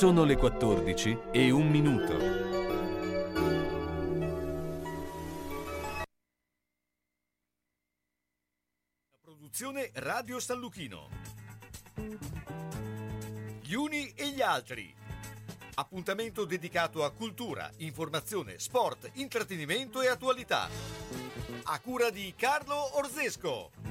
Sono le 14 e un minuto. Produzione Radio San Luchino. Gli uni e gli altri. Appuntamento dedicato a cultura, informazione, sport, intrattenimento e attualità. A cura di Carlo Orzesco.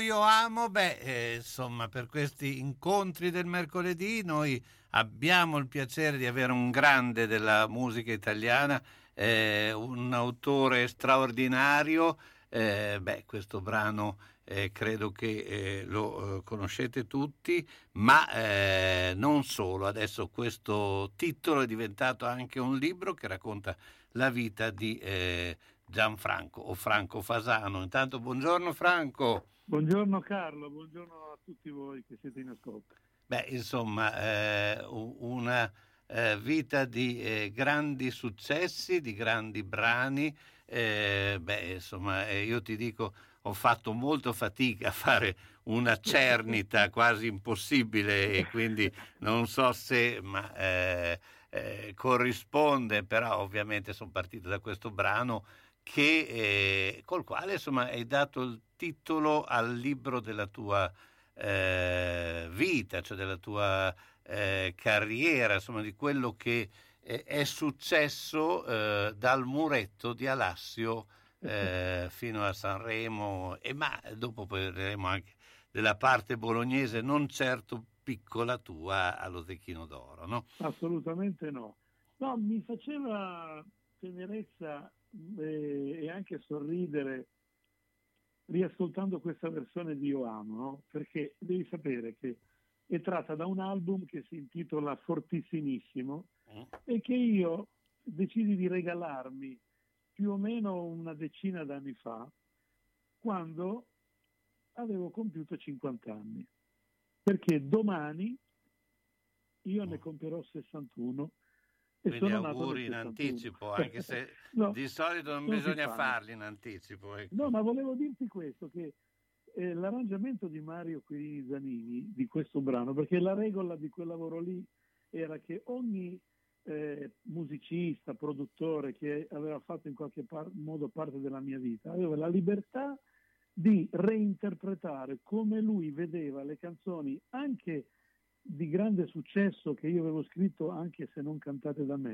Io amo, beh, eh, insomma, per questi incontri del mercoledì noi abbiamo il piacere di avere un grande della musica italiana, eh, un autore straordinario, eh, beh, questo brano eh, credo che eh, lo eh, conoscete tutti, ma eh, non solo, adesso questo titolo è diventato anche un libro che racconta la vita di eh, Gianfranco o Franco Fasano. Intanto buongiorno Franco. Buongiorno Carlo, buongiorno a tutti voi che siete in ascolto. Beh, insomma, eh, una eh, vita di eh, grandi successi, di grandi brani. eh, beh, insomma, eh, io ti dico, ho fatto molto fatica a fare una cernita quasi impossibile e quindi non so se ma, eh, corrisponde, però ovviamente sono partito da questo brano che, col quale insomma hai dato il titolo al libro della tua eh, vita, cioè della tua eh, carriera, insomma di quello che eh, è successo eh, dal muretto di Alassio eh, fino a Sanremo, e ma dopo parleremo anche della parte bolognese, non certo piccola tua allo Zecchino d'Oro, no? Assolutamente no. No, mi faceva tenerezza eh, e anche sorridere riascoltando questa versione di Io Amo, no? perché devi sapere che è tratta da un album che si intitola Fortissimissimo Mm. e che io decidi di regalarmi più o meno una decina d'anni fa, quando avevo compiuto 50 anni. Perché domani io ne compierò 61 e Quindi auguri in 61. anticipo, anche se No, di solito non non bisogna fa. farli in anticipo. ecco. No, ma volevo dirti questo, che eh, l'arrangiamento di Mario Quirini Zanini di questo brano, perché la regola di quel lavoro lì era che ogni eh, musicista, produttore che aveva fatto in qualche par- modo parte della mia vita, aveva la libertà di reinterpretare come lui vedeva le canzoni anche di grande successo che io avevo scritto anche se non cantate da me,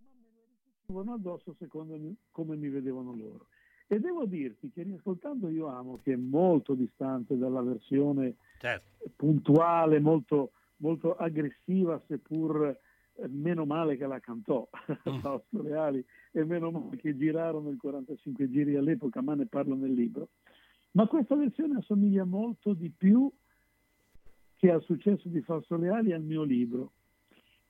ma me le ricucivano addosso secondo mi- come mi vedevano loro. E devo dirti che riascoltando Io Amo, che è molto distante dalla versione Certo. puntuale, molto, molto aggressiva, seppur eh, meno male che la cantò Mm. Fausto Leali e meno male che girarono i 45 giri all'epoca, ma ne parlo nel libro. Ma questa versione assomiglia molto di più che al successo di Fausto Leali al mio libro,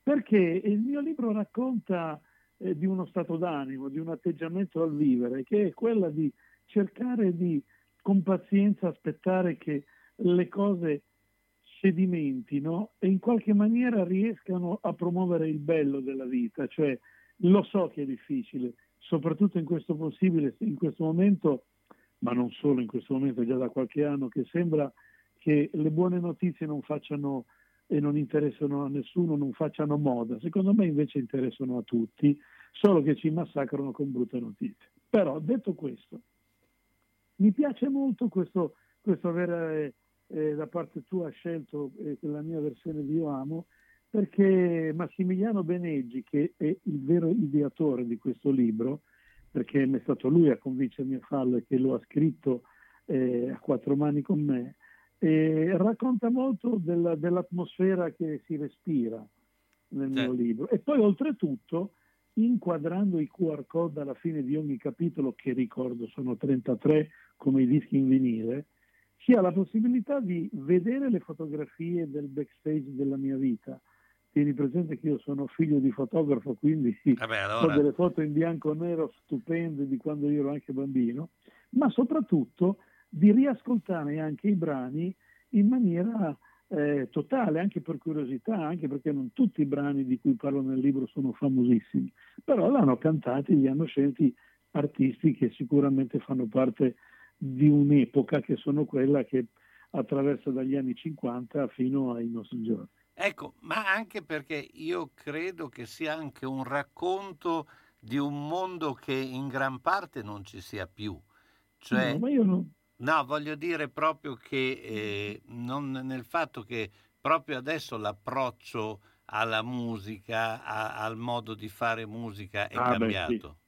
perché il mio libro racconta eh, di uno stato d'animo, di un atteggiamento al vivere, che è quella di cercare di con pazienza aspettare che le cose sedimentino e in qualche maniera riescano a promuovere il bello della vita, cioè lo so che è difficile, soprattutto in questo possibile, in questo momento, ma non solo in questo momento, già da qualche anno, che sembra che le buone notizie non facciano e non interessano a nessuno, non facciano moda. Secondo me invece interessano a tutti, solo che ci massacrano con brutte notizie. Però detto questo, mi piace molto questo, questo avere eh, da parte tua scelto eh, la mia versione di Io Amo, perché Massimiliano Beneggi, che è il vero ideatore di questo libro, perché è stato lui a convincermi a farlo e che lo ha scritto eh, a quattro mani con me, eh, racconta molto della- dell'atmosfera che si respira nel mio Certo. libro. E poi oltretutto, inquadrando i QR code alla fine di ogni capitolo, che ricordo sono 33 come i dischi in vinile, si ha la possibilità di vedere le fotografie del backstage della mia vita. Tieni presente che io sono figlio di fotografo, quindi Vabbè, ho allora, delle foto in bianco e nero stupende di quando io ero anche bambino, ma soprattutto di riascoltare anche i brani in maniera eh, totale, anche per curiosità, anche perché non tutti i brani di cui parlo nel libro sono famosissimi, però l'hanno cantati, li hanno scelti artisti che sicuramente fanno parte di un'epoca che sono quella che attraversa dagli anni 50 fino ai nostri giorni. ecco, ma anche perché io credo che sia anche un racconto di un mondo che in gran parte non ci sia più. Cioè, No, ma io non, No, voglio dire proprio che eh, non nel fatto che proprio adesso l'approccio alla musica, a- al modo di fare musica è Ah, beh, cambiato.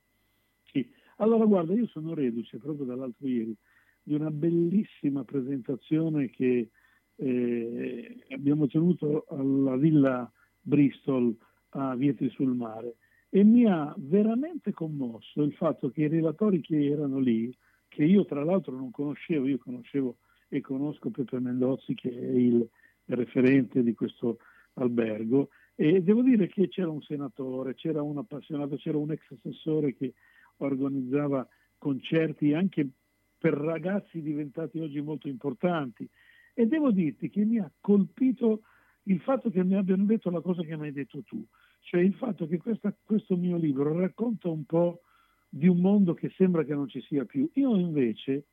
Sì. Allora guarda, io sono reduce proprio dall'altro ieri di una bellissima presentazione che eh, abbiamo tenuto alla Villa Bristol a Vietri sul Mare e mi ha veramente commosso il fatto che i relatori che erano lì, che io tra l'altro non conoscevo, io conoscevo e conosco Peppe Mendozzi che è il referente di questo albergo e devo dire che c'era un senatore, c'era un appassionato, c'era un ex assessore che organizzava concerti anche per ragazzi diventati oggi molto importanti. E devo dirti che mi ha colpito il fatto che mi abbiano detto la cosa che mi hai detto tu, cioè il fatto che questa- questo mio libro racconta un po' di un mondo che sembra che non ci sia più. Io invece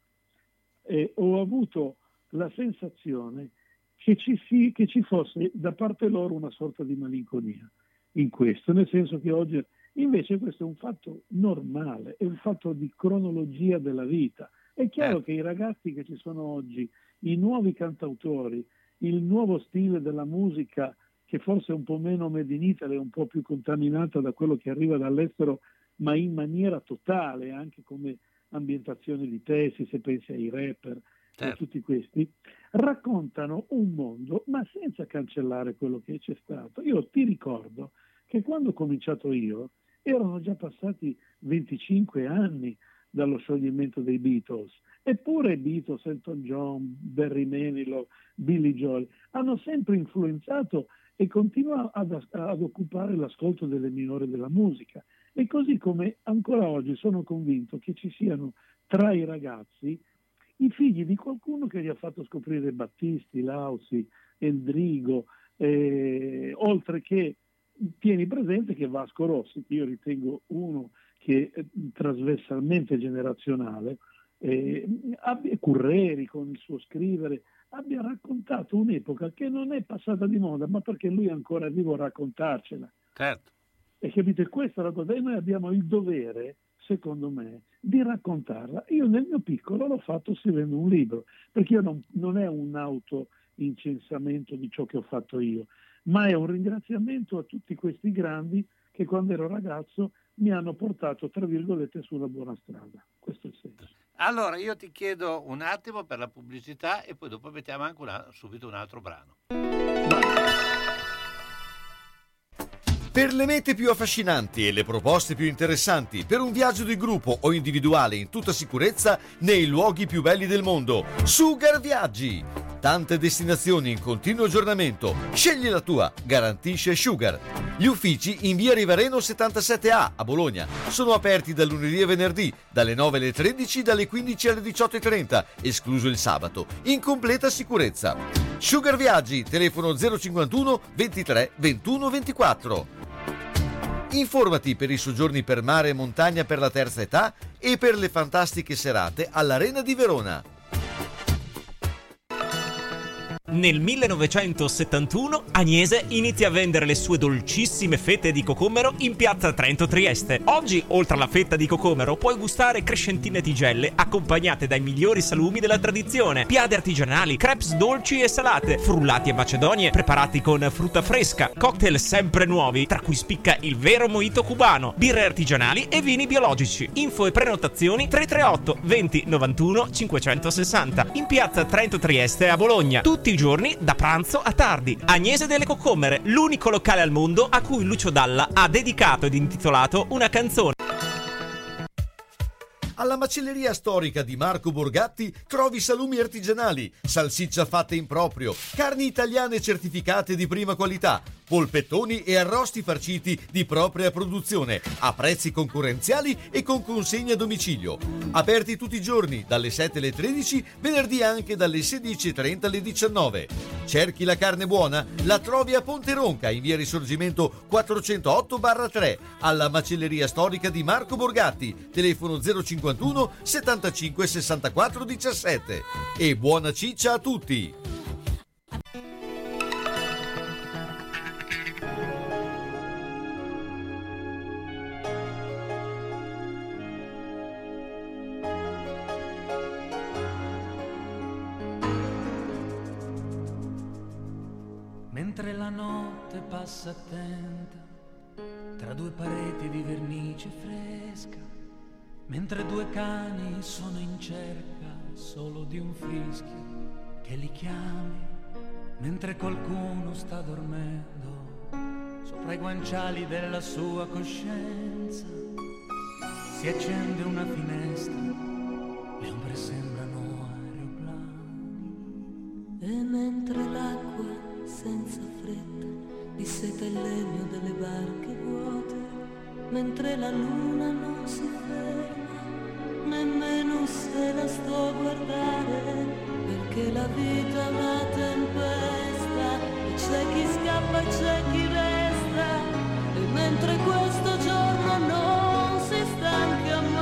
eh, ho avuto la sensazione che ci, si- che ci fosse da parte loro una sorta di malinconia in questo, nel senso che oggi invece questo è un fatto normale, è un fatto di cronologia della vita. È chiaro Eh. che i ragazzi che ci sono oggi, i nuovi cantautori, il nuovo stile della musica che forse è un po' meno made in Italy, un po' più contaminata da quello che arriva dall'estero, ma in maniera totale, anche come ambientazione di testi, se pensi ai rapper, e Certo. tutti questi, raccontano un mondo, ma senza cancellare quello che c'è stato. Io ti ricordo che quando ho cominciato io erano già passati 25 anni dallo scioglimento dei Beatles. Eppure Beatles, Elton John, Barry Manilow, Billy Joel hanno sempre influenzato e continuano ad, ad occupare l'ascolto delle minori della musica. E così come ancora oggi sono convinto che ci siano tra i ragazzi i figli di qualcuno che gli ha fatto scoprire Battisti, Lausi, Endrigo, eh, oltre che tieni presente che Vasco Rossi, che io ritengo uno che è trasversalmente generazionale, eh, abbia, Curreri con il suo scrivere, abbia raccontato un'epoca che non è passata di moda, ma perché lui è ancora vivo a raccontarcela. Certo. E capite, questa è la cosa, e noi abbiamo il dovere, secondo me, di raccontarla. Io nel mio piccolo l'ho fatto scrivendo un libro, perché io non, non è un auto-incensamento di ciò che ho fatto io, ma è un ringraziamento a tutti questi grandi che quando ero ragazzo mi hanno portato, tra virgolette, sulla buona strada. Questo è il senso. Allora io ti chiedo un attimo per la pubblicità e poi dopo mettiamo anche una, subito un altro brano. Per le mete più affascinanti e le proposte più interessanti, per un viaggio di gruppo o individuale in tutta sicurezza nei luoghi più belli del mondo, Sugar Viaggi! Tante destinazioni in continuo aggiornamento. Scegli la tua, garantisce Sugar. Gli uffici in via Rivareno 77A a Bologna sono aperti dal lunedì e venerdì, dalle 9 alle 13, dalle 15 alle 18.30, escluso il sabato, in completa sicurezza. Sugar Viaggi, telefono 051 23 21 24. Informati per i soggiorni per mare e montagna per la terza età e per le fantastiche serate all'Arena di Verona. Nel 1971 Agnese inizia a vendere le sue dolcissime fette di cocomero in piazza Trento Trieste. Oggi, oltre alla fetta di cocomero, puoi gustare crescentine tigelle accompagnate dai migliori salumi della tradizione, piade artigianali, crepes dolci e salate, frullati e macedonie preparati con frutta fresca, cocktail sempre nuovi, tra cui spicca il vero mojito cubano, birre artigianali e vini biologici. Info e prenotazioni 338 20 91 560 in piazza Trento Trieste a Bologna. Tutti i giorni da pranzo a tardi. Agnese delle Coccomere, l'unico locale al mondo a cui Lucio Dalla ha dedicato ed intitolato una canzone. Alla macelleria storica di Marco Borgatti trovi salumi artigianali, salsiccia fatta in proprio, carni italiane certificate di prima qualità, polpettoni e arrosti farciti di propria produzione, a prezzi concorrenziali e con consegna a domicilio. Aperti tutti i giorni, dalle 7 alle 13, venerdì anche dalle 16.30 alle 19. Cerchi la carne buona? La trovi a Ponte Ronca, in via Risorgimento 408-3, alla macelleria storica di Marco Borgatti, telefono 051 75 64 17. E buona ciccia a tutti! Mentre la notte passa attenta tra due pareti di vernice fresca, mentre due cani sono in cerca solo di un fischio che li chiami, mentre qualcuno sta dormendo sopra i guanciali della sua coscienza, si accende una finestra, le ombre sembrano aeroplani. E mentre l'acqua senza fretta disseta il legno delle barche vuote, mentre la luna non si ferma, nemmeno se la sto a guardare, perché la vita è una tempesta, e c'è chi scappa e c'è chi resta, e mentre questo giorno non si stanca mai.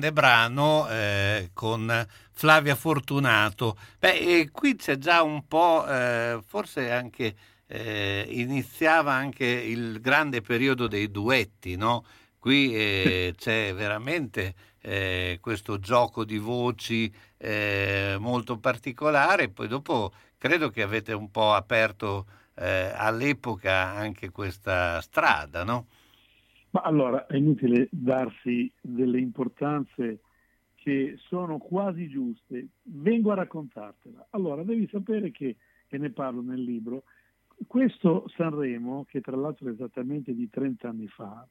Grande brano eh, con Flavia Fortunato. Beh, e qui c'è già un po', eh, forse anche eh, iniziava anche il grande periodo dei duetti, no? Qui eh, c'è veramente eh, questo gioco di voci eh, molto particolare, poi dopo credo che avete un po' aperto all'epoca anche questa strada, no? Ma allora è inutile darsi delle importanze che sono quasi giuste. Vengo a raccontartela. Allora, devi sapere che, e ne parlo nel libro, questo Sanremo, che tra l'altro è esattamente di 30 anni fa,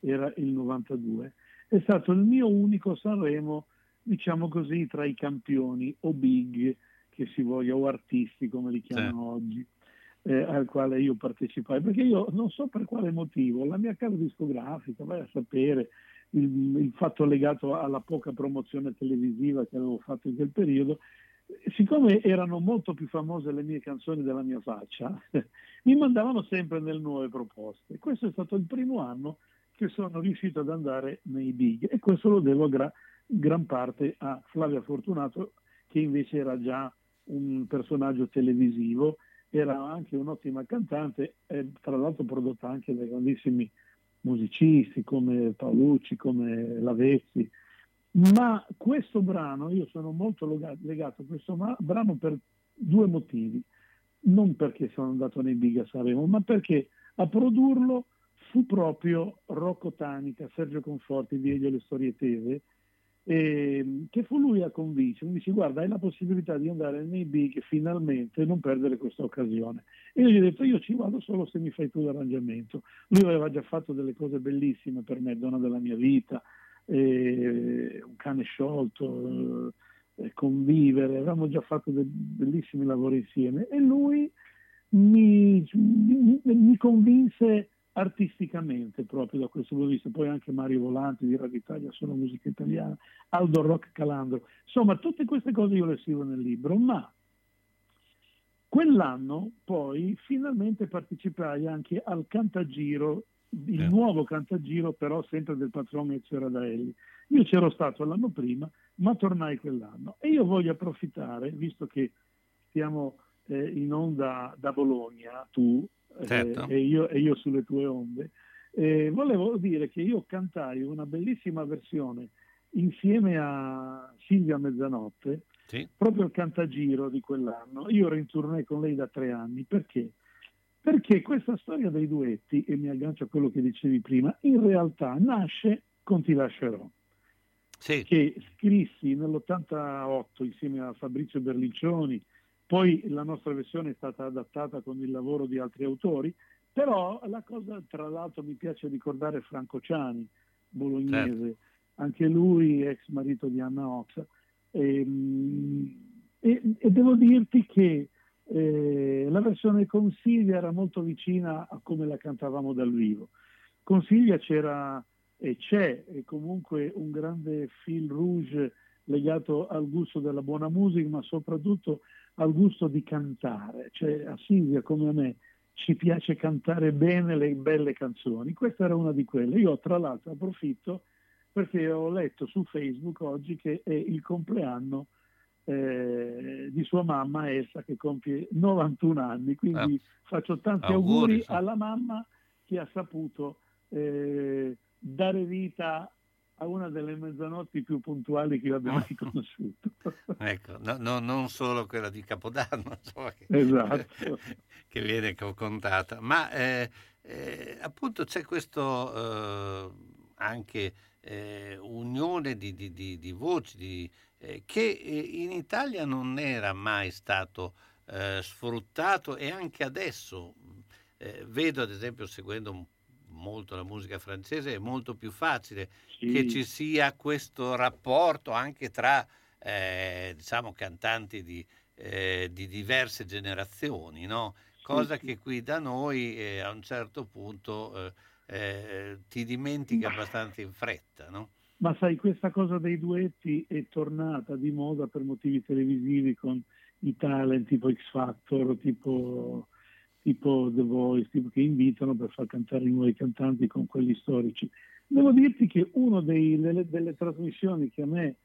era il 92, è stato il mio unico Sanremo, diciamo così, tra i campioni o big, che si voglia, o artisti come li chiamano oggi, eh, al quale io partecipai, perché io non so per quale motivo, la mia casa discografica, vai a sapere, il, il fatto legato alla poca promozione televisiva che avevo fatto in quel periodo, siccome erano molto più famose le mie canzoni della mia faccia, mi mandavano sempre nelle nuove proposte. Questo è stato il primo anno che sono riuscito ad andare nei big e questo lo devo gra- gran parte a Flavia Fortunato che invece era già un personaggio televisivo, era anche un'ottima cantante, e tra l'altro prodotta anche dai grandissimi musicisti come Paolucci, come Lavezzi, ma questo brano, io sono molto legato a questo brano per due motivi. Non perché sono andato nei Big a ma perché a produrlo fu proprio Rocco Tanica, Sergio Conforti, Diego Le Storie Tese, eh, che fu lui a convincermi, mi dice guarda hai la possibilità di andare nei big finalmente e non perdere questa occasione. E io gli ho detto io ci vado solo se mi fai tu l'arrangiamento. Lui aveva già fatto delle cose bellissime per me, donna della mia vita, eh, un cane sciolto, eh, convivere, avevamo già fatto dei bellissimi lavori insieme e lui mi, mi, mi convinse artisticamente proprio da questo punto di vista, poi anche Mario Volanti di Radio Italia, solo musica italiana, Aldo Rock Calandro, insomma tutte queste cose io le scrivo nel libro, ma quell'anno poi finalmente partecipai anche al Cantagiro, il Eh. nuovo Cantagiro però sempre del patrono Ezio Radaelli. Io c'ero stato l'anno prima, ma tornai quell'anno e io voglio approfittare, visto che stiamo eh, in onda da Bologna, tu eh, Certo. e, io, e io sulle tue onde, volevo dire che io cantai una bellissima versione insieme a Silvia Mezzanotte, Sì. proprio il cantagiro di quell'anno. Io ero in tournée con lei da tre anni, perché? Perché questa storia dei duetti, e mi aggancio a quello che dicevi prima, in realtà nasce con Ti lascerò, Sì. che scrissi nell'88 insieme a Fabrizio Berliccioni, poi la nostra versione è stata adattata con il lavoro di altri autori, però la cosa, tra l'altro, mi piace ricordare Franco Ciani, bolognese, anche lui ex marito di Anna Oxa, e, e- e devo dirti che eh, la versione con Silvia era molto vicina a come la cantavamo dal vivo. Con Silvia c'era e c'è e comunque un grande fil rouge legato al gusto della buona musica, ma soprattutto al gusto di cantare. Cioè a Silvia come a me ci piace cantare bene le belle canzoni. Questa era una di quelle. Io tra l'altro approfitto perché ho letto su Facebook oggi che è il compleanno eh, di sua mamma Elsa che compie 91 anni, quindi ah, faccio tanti auguri, auguri alla mamma che ha saputo eh, dare vita a una delle mezzanotti più puntuali che io abbia mai conosciuto. ecco, no, no, non solo quella di Capodanno, insomma, che, esatto. che viene contata, ma eh, eh, appunto c'è questo eh, anche eh, unione di, di, di, di voci eh, che eh, in Italia non era mai stato sfruttato e anche adesso vedo ad esempio seguendo un molto la musica francese, è molto più facile sì. che ci sia questo rapporto anche tra eh, diciamo, cantanti di, eh, di, diverse generazioni, no? cosa sì, che qui da noi eh, a un certo punto eh, eh, ti dimentichi abbastanza in fretta. No? Ma sai, questa cosa dei duetti è tornata di moda per motivi televisivi con i talent tipo X Factor, tipo tipo The Voice, tipo che invitano per far cantare i nuovi cantanti con quelli storici. Devo dirti che una delle, delle, trasmissioni che a me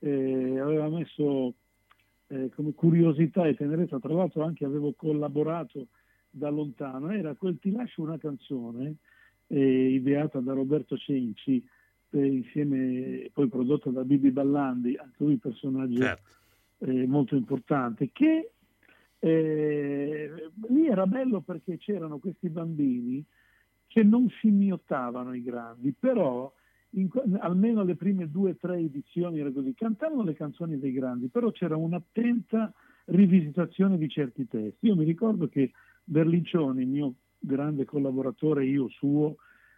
eh, aveva messo eh, come curiosità e tenerezza, tra l'altro anche avevo collaborato da lontano, era quel Ti lascio una canzone eh, ideata da Roberto Cenci, eh, insieme poi prodotta da Bibi Ballandi, anche lui personaggio certo. Eh, molto importante, che eh, lì era bello perché c'erano questi bambini che non scimmiottavano i grandi, però in, almeno le prime due o tre edizioni era così, cantavano le canzoni dei grandi, però c'era un'attenta rivisitazione di certi testi. Io mi ricordo che Berlincioni, mio grande collaboratore, io suo,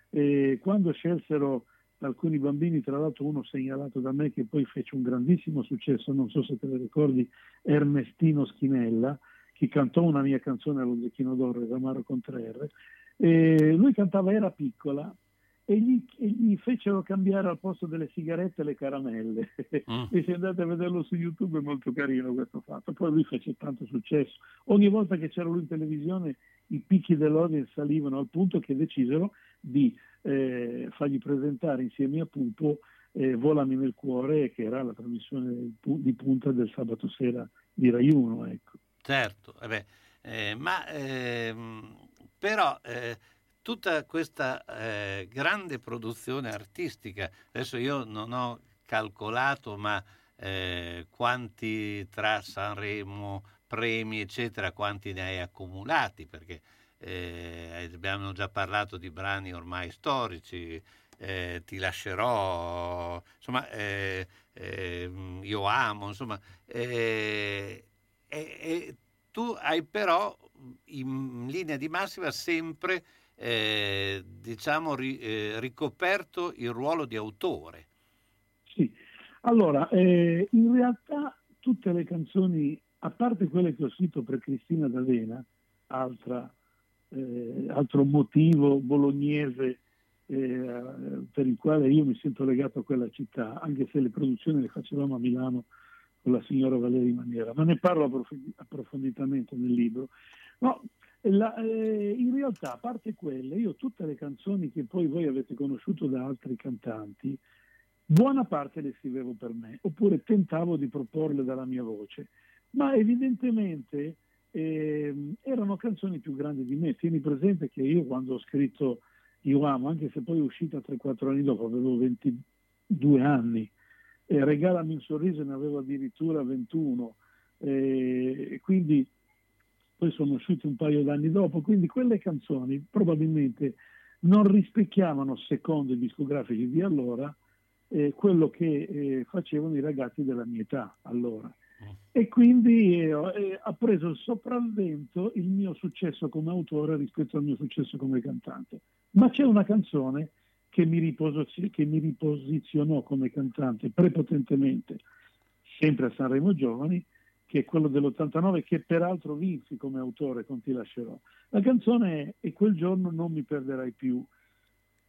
eh, quando scelsero alcuni bambini, tra l'altro uno segnalato da me che poi fece un grandissimo successo, non so se te lo ricordi, Ernestino Schinella, che cantò una mia canzone allo Zecchino d'Oro, Ramaro Contreras, e lui cantava Era piccola e gli, e gli, fecero cambiare al posto delle sigarette le caramelle. Mm. e se andate a vederlo su YouTube è molto carino questo fatto. Poi lui fece tanto successo. Ogni volta che c'era lui in televisione i picchi dell'audience salivano al punto che decisero di eh, fargli presentare insieme a Pupo eh, Volami nel cuore, che era la trasmissione di punta del sabato sera di Rai 1. Ecco. Certo, eh eh, ma ehm, però eh, tutta questa eh, grande produzione artistica, adesso io non ho calcolato, ma eh, quanti tra Sanremo, premi, eccetera, quanti ne hai accumulati, perché eh, abbiamo già parlato di brani ormai storici, eh, ti lascerò, insomma, eh, eh, io amo, insomma, eh, e, e tu hai però in linea di massima sempre eh, diciamo ri, eh, ricoperto il ruolo di autore. Sì, allora eh, in realtà tutte le canzoni, a parte quelle che ho scritto per Cristina D'Avena, altra, eh, altro motivo bolognese eh, per il quale io mi sento legato a quella città, anche se le produzioni le facevamo a Milano con la signora Valeria Maniera, ma ne parlo approfonditamente nel libro. No, la, eh, in realtà, a parte quelle, io tutte le canzoni che poi voi avete conosciuto da altri cantanti, buona parte le scrivevo per me, oppure tentavo di proporle dalla mia voce, ma evidentemente eh, erano canzoni più grandi di me. Tieni presente che io quando ho scritto Io amo, anche se poi è uscita 3-4 anni dopo, avevo 22 anni, eh, Regalami un sorriso ne avevo addirittura 21 eh, e quindi poi sono usciti un paio d'anni dopo, quindi quelle canzoni probabilmente non rispecchiavano, secondo i discografici di allora, eh, quello che eh, facevano i ragazzi della mia età allora. E quindi eh, eh, ha preso il sopravvento il mio successo come autore rispetto al mio successo come cantante. Ma c'è una canzone che mi, riposi- che mi riposizionò come cantante prepotentemente, sempre a Sanremo Giovani, che è quello dell'89, che peraltro vinsi come autore con Ti lascerò. La canzone è E quel giorno non mi perderai più,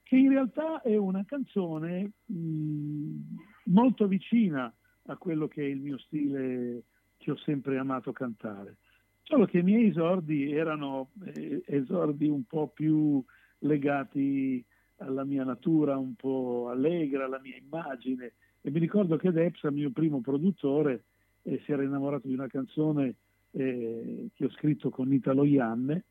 che in realtà è una canzone mh, molto vicina a quello che è il mio stile che ho sempre amato cantare. Solo che i miei esordi erano eh, esordi un po' più legati alla mia natura, un po' allegra, alla mia immagine. E mi ricordo che Depsa, mio primo produttore, eh, si era innamorato di una canzone eh, che ho scritto con Italo Ianne,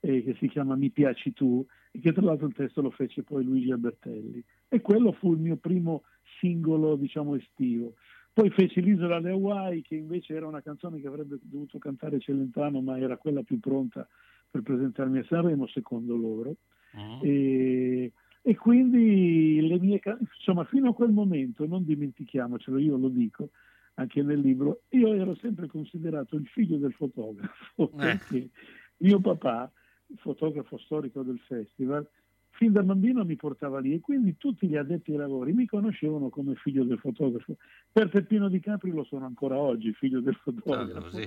eh, che si chiama Mi piaci tu, e che tra l'altro il testo lo fece poi Luigi Albertelli. E quello fu il mio primo singolo, diciamo, estivo. Poi feci L'isola alle Hawaii, che invece era una canzone che avrebbe dovuto cantare Celentano, ma era quella più pronta per presentarmi a Sanremo, secondo loro. Uh-huh. E, e, quindi le mie insomma, fino a quel momento, non dimentichiamocelo, io lo dico anche nel libro, io ero sempre considerato il figlio del fotografo, eh. perché mio papà, fotografo storico del festival, fin da bambino mi portava lì e quindi tutti gli addetti ai lavori mi conoscevano come figlio del fotografo. Per Peppino Di Capri lo sono ancora oggi, figlio del fotografo.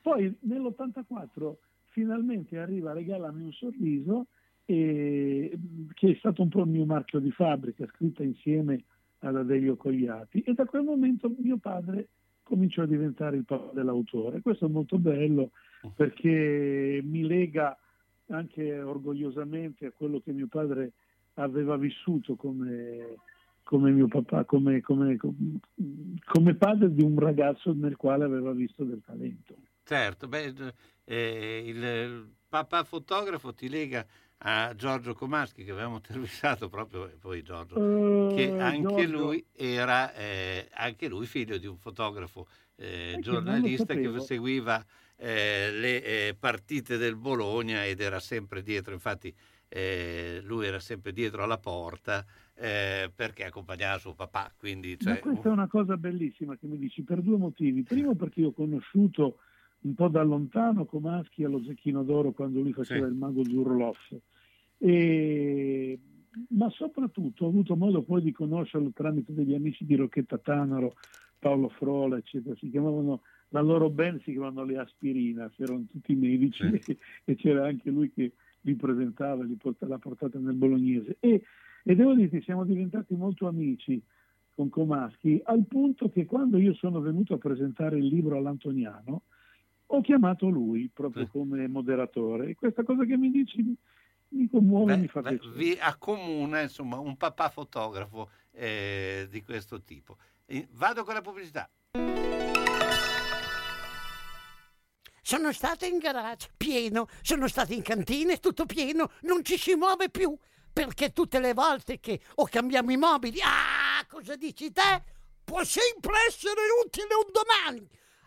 Poi nell'84 finalmente arriva a regalarmi un sorriso e, che è stato un po' il mio marchio di fabbrica, scritta insieme ad Adelio Cogliati e da quel momento mio padre cominciò a diventare il papà dell'autore. Questo è molto bello perché mi lega anche orgogliosamente a quello che mio padre aveva vissuto come, come mio papà, come, come, come, padre di un ragazzo nel quale aveva visto del talento. Certo, beh, eh, il papà fotografo ti lega a Giorgio Comaschi che avevamo intervistato proprio poi Giorgio, uh, che anche Giorgio. lui era eh, anche lui figlio di un fotografo eh, giornalista che, che seguiva eh, le eh, partite del Bologna ed era sempre dietro, infatti eh, lui era sempre dietro alla porta eh, perché accompagnava suo papà. Quindi, cioè... questa è una cosa bellissima che mi dici per due motivi. Primo perché io ho conosciuto un po' da lontano Comaschi allo Zecchino d'Oro quando lui faceva sì. il mago Zurloff. E... Ma soprattutto ho avuto modo poi di conoscerlo tramite degli amici di Rocchetta Tanaro, Paolo Frola, eccetera. Si chiamavano la loro band si chiamano le Aspirina, erano tutti medici sì. e c'era anche lui che li presentava, li portava, l'ha portata nel bolognese. E, e devo dire siamo diventati molto amici con Comaschi, al punto che quando io sono venuto a presentare il libro all'Antoniano, ho chiamato lui proprio come moderatore. E questa cosa che mi dici mi commuove e mi fa beh, piacere. Vi accomuna insomma un papà fotografo eh, di questo tipo. Vado con la pubblicità. Sono stata in garage, pieno, sono stata in cantina, tutto pieno, non ci si muove più, perché tutte le volte che o cambiamo i mobili, ah, cosa dici te? Può sempre essere utile un domani.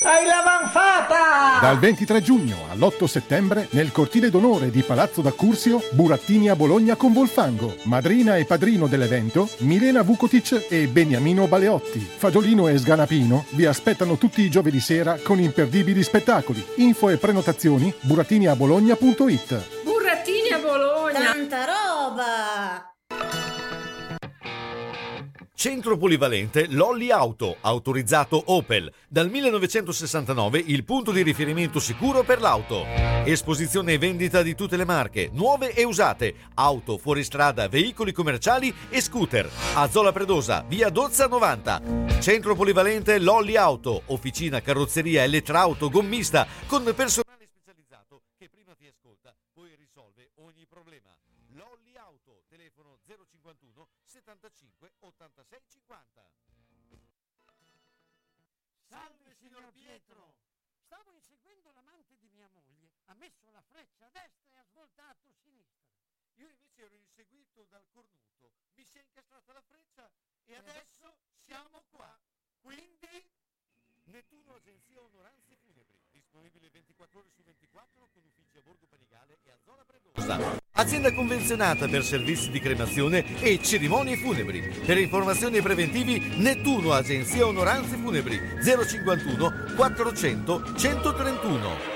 Hai l'avanfata! Dal 23 giugno all'8 settembre nel cortile d'onore di Palazzo d'Accursio, Burattini a Bologna con Volfango. Madrina e padrino dell'evento, Milena Vukotic e Beniamino Baleotti. Fagiolino e Sganapino vi aspettano tutti i giovedì sera con imperdibili spettacoli. Info e prenotazioni burattiniabologna.it Burattini a Bologna! Tanta roba! Centro polivalente Lolli Auto, autorizzato Opel. Dal 1969 il punto di riferimento sicuro per l'auto. Esposizione e vendita di tutte le marche, nuove e usate, auto, fuoristrada, veicoli commerciali e scooter. A Zola Predosa, via Dozza 90. Centro polivalente Lolli Auto, officina carrozzeria elettrauto gommista con personale messo la freccia a destra e ha svoltato a sinistra. Io invece ero inseguito dal cornuto. Mi si è incastrata la freccia e adesso siamo qua. Quindi Nettuno Agenzia Onoranze Funebri, disponibile 24 ore su 24 con uffici a Borgo Panigale e a Zona Predosa. Azienda convenzionata per servizi di cremazione e cerimonie funebri. Per informazioni e preventivi Nettuno Agenzia Onoranze Funebri 051 400 131.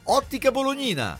Ottica Bolognina.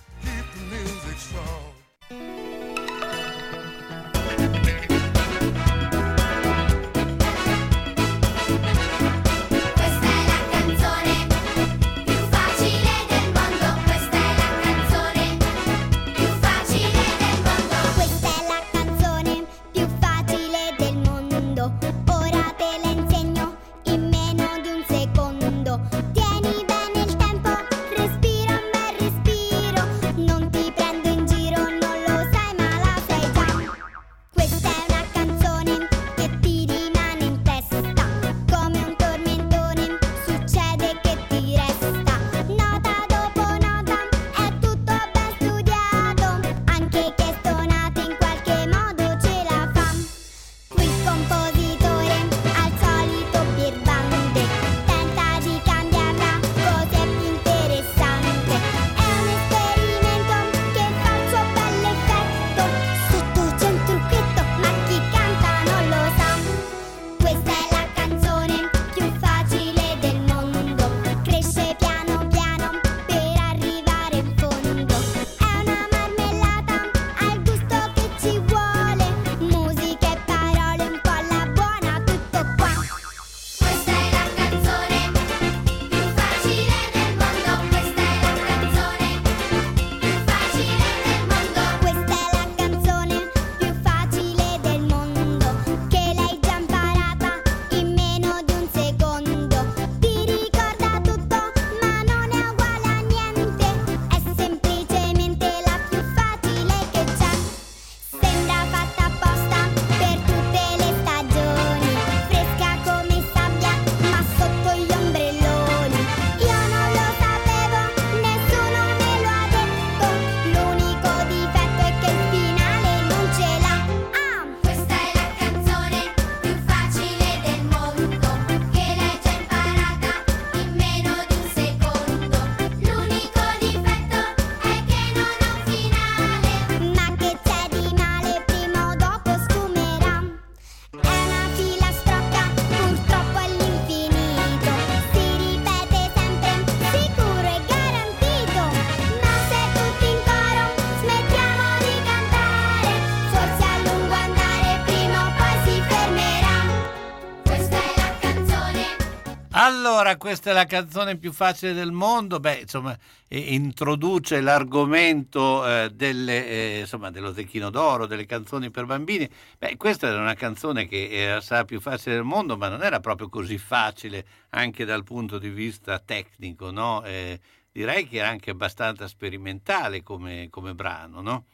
Questa è la canzone più facile del mondo. Beh, insomma, introduce l'argomento eh, delle, eh, insomma, dello Zecchino d'Oro, delle canzoni per bambini. Beh, questa era una canzone che era la più facile del mondo, ma non era proprio così facile anche dal punto di vista tecnico, no? Eh, direi che era anche abbastanza sperimentale come, come brano, no?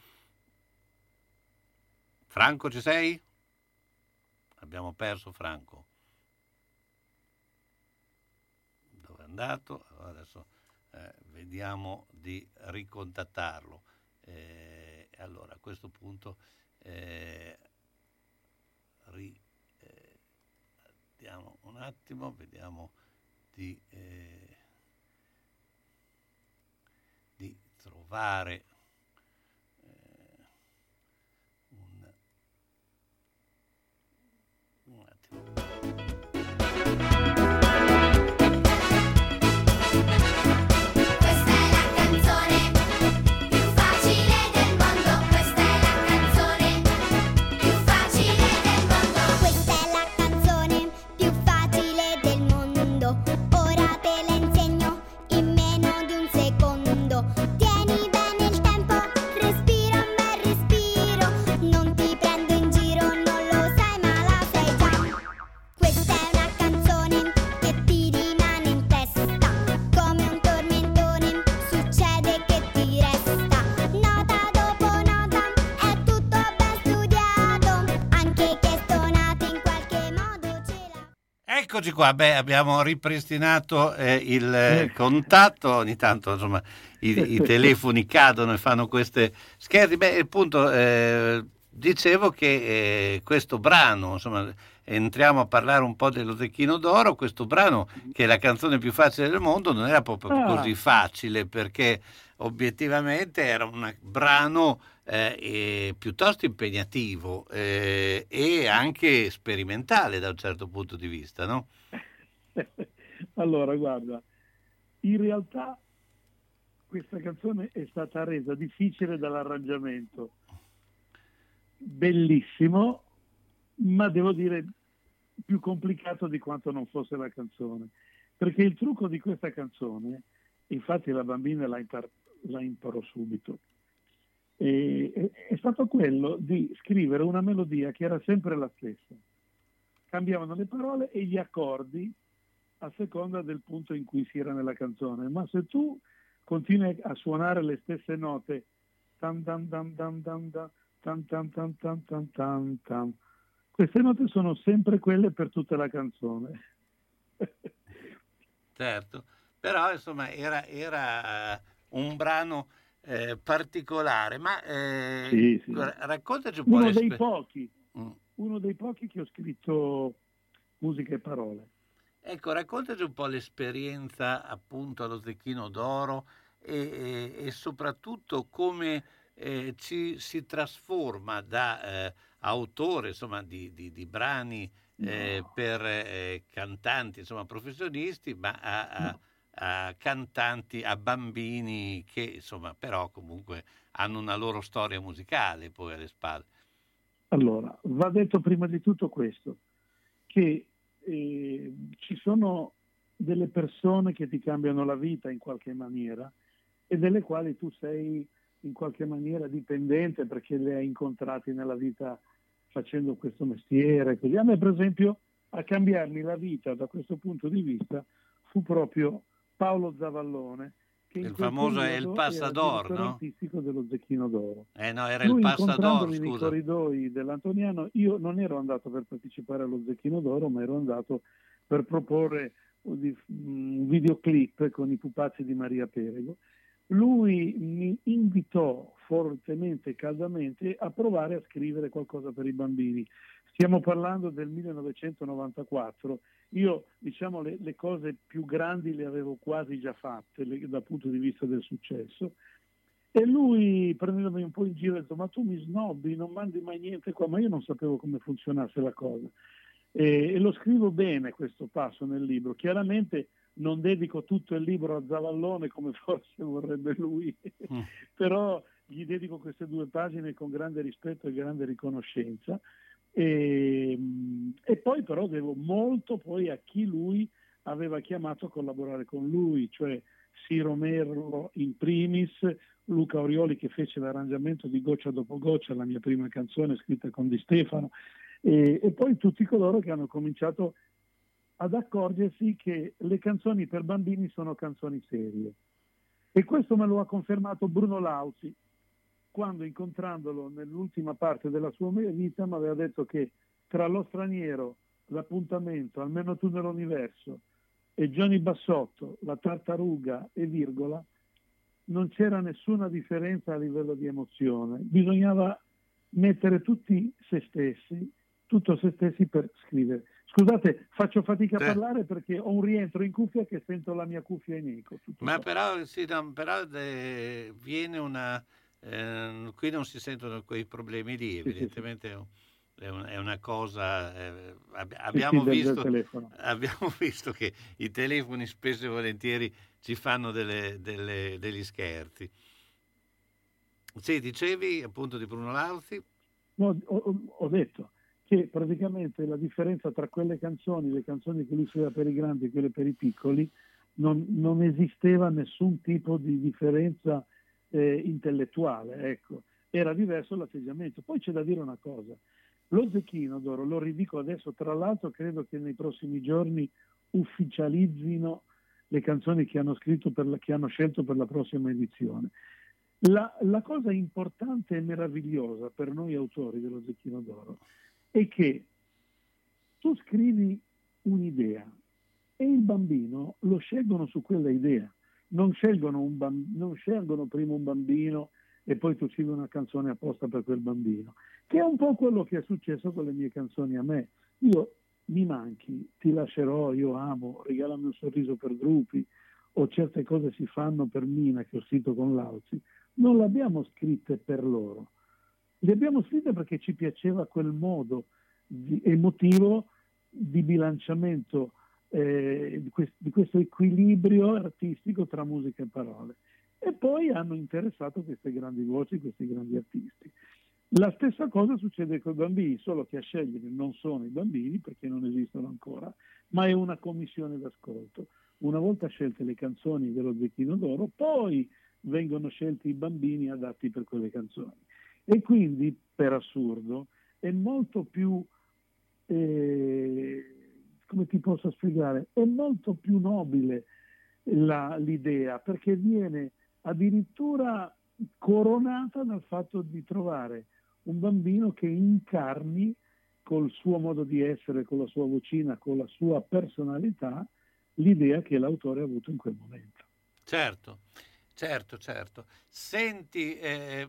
Franco, ci sei? Abbiamo perso Franco. Dove è andato. Allora Adesso eh, vediamo di ricontattarlo. Eh, allora a questo punto eh, ri- eh, vediamo un attimo, vediamo di, eh, di trovare Eccoci qua, beh, abbiamo ripristinato eh, il eh, contatto, ogni tanto insomma i, i telefoni cadono e fanno queste scherzi. Beh, appunto, eh, dicevo che eh, questo brano, insomma, entriamo a parlare un po' dello Zecchino d'Oro, questo brano che è la canzone più facile del mondo non era proprio Ah. così facile perché obiettivamente era un brano eh, piuttosto impegnativo eh, e anche sperimentale da un certo punto di vista, no? allora, guarda, in realtà questa canzone è stata resa difficile dall'arrangiamento. Bellissimo, ma devo dire più complicato di quanto non fosse la canzone. Perché il trucco di questa canzone, infatti la bambina la, impar- la imparò subito, e- è, stato quello di scrivere una melodia che era sempre la stessa. Cambiavano le parole e gli accordi a seconda del punto in cui si era nella canzone. Ma se tu continui a suonare le stesse note, tan tan tan tan tan tan, tan tan tan tan tan tan queste note sono sempre quelle per tutta la canzone. Certo, però insomma era, era, eh, un brano eh, particolare, ma eh, Sì, sì. ra- raccontaci un po' Uno dei pochi, Mm. uno dei pochi che ho scritto musica e parole. Ecco, raccontaci un po' l'esperienza appunto allo Zecchino d'Oro e, e- e soprattutto come eh, ci si trasforma da eh, autore insomma, di, di- di brani eh, per eh, cantanti, insomma, professionisti, ma a, a- a cantanti, a bambini che insomma però comunque hanno una loro storia musicale poi alle spalle. Allora, va detto prima di tutto questo, che eh, ci sono delle persone che ti cambiano la vita in qualche maniera e delle quali tu sei in qualche maniera dipendente perché le hai incontrati nella vita facendo questo mestiere. Così. A me, per esempio, a cambiarmi la vita da questo punto di vista fu proprio Paolo Zavallone, che Il famoso è il periodo Passador, no? artistico dello Zecchino d'Oro. Eh no, era Lui il Passador, incontrandoli nei scusa. corridoi dell'Antoniano, io non ero andato per partecipare allo Zecchino d'Oro, ma ero andato per proporre un videoclip con i pupazzi di Maria Perego. Lui mi invitò fortemente e caldamente a provare a scrivere qualcosa per i bambini. Stiamo parlando del 1994. Io, diciamo, le, le cose più grandi le avevo quasi già fatte le- dal punto di vista del successo. E lui, prendendomi un po' in giro, ha detto: Ma tu mi snobbi, non mandi mai niente qua. Ma io non sapevo come funzionasse la cosa. E, e lo scrivo bene questo passo nel libro. Chiaramente non dedico tutto il libro a Zavallone come forse vorrebbe lui, Mm. però gli dedico queste due pagine con grande rispetto e grande riconoscenza. E, e poi però devo molto poi a chi lui aveva chiamato a collaborare con lui, cioè Siro Merlo in primis, Luca Orioli che fece l'arrangiamento di Goccia dopo Goccia, la mia prima canzone scritta con Di Stefano, e, e poi tutti coloro che hanno cominciato ad accorgersi che le canzoni per bambini sono canzoni serie. E questo me lo ha confermato Bruno Lauzi, quando incontrandolo nell'ultima parte della sua vita mi aveva detto che tra lo straniero, l'appuntamento, almeno tu nell'universo, e Johnny Bassotto, la tartaruga e virgola, non c'era nessuna differenza a livello di emozione. Bisognava mettere tutti se stessi, tutto se stessi per scrivere. Scusate, faccio fatica a parlare perché ho un rientro in cuffia che sento la mia cuffia in eco. Ma qua. però, sì, no, però eh, viene una... eh, qui non si sentono quei problemi lì, evidentemente è un- è, un- è una cosa... eh, ab- abbiamo, sì, visto, abbiamo visto che i telefoni spesso e volentieri ci fanno delle- delle- degli scherzi. Sì, dicevi appunto di Bruno Lauzi? No, ho, ho- ho detto che praticamente la differenza tra quelle canzoni, le canzoni che lui scriveva per i grandi e quelle per i piccoli, non, non esisteva nessun tipo di differenza eh, intellettuale, ecco. Era diverso l'atteggiamento. Poi c'è da dire una cosa, lo Zecchino d'Oro, lo ridico adesso, tra l'altro credo che nei prossimi giorni ufficializzino le canzoni che hanno, scritto per la- che hanno scelto per la prossima edizione. La, la cosa importante e meravigliosa per noi autori dello Zecchino d'Oro è che tu scrivi un'idea e il bambino lo scelgono su quella idea. Non scelgono, un bam- non scelgono prima un bambino e poi tu scrivi una canzone apposta per quel bambino, che è un po' quello che è successo con le mie canzoni a me. Io mi manchi, ti lascerò, io amo, regalami un sorriso per gruppi, o certe cose si fanno per Mina che ho scritto con Lauzi, non le abbiamo scritte per loro, le abbiamo scritte perché ci piaceva quel modo di- emotivo di bilanciamento eh, di, quest- di questo equilibrio artistico tra musica e parole. E poi hanno interessato queste grandi voci, questi grandi artisti. La stessa cosa succede con i bambini, solo che a scegliere non sono i bambini perché non esistono ancora, ma è una commissione d'ascolto. Una volta scelte le canzoni dello Zecchino d'Oro, poi vengono scelti i bambini adatti per quelle canzoni. E quindi, per assurdo, è molto più, eh, come ti posso spiegare, è molto più nobile la- l'idea perché viene addirittura coronata dal fatto di trovare un bambino che incarni col suo modo di essere, con la sua vocina, con la sua personalità, l'idea che l'autore ha avuto in quel momento. Certo, certo, certo. Senti, eh,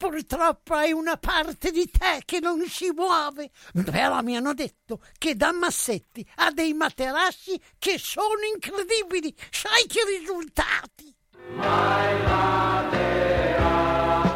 purtroppo hai una parte di te che non si muove. Però mi hanno detto che da Massetti ha dei materassi che sono incredibili. Sai che risultati?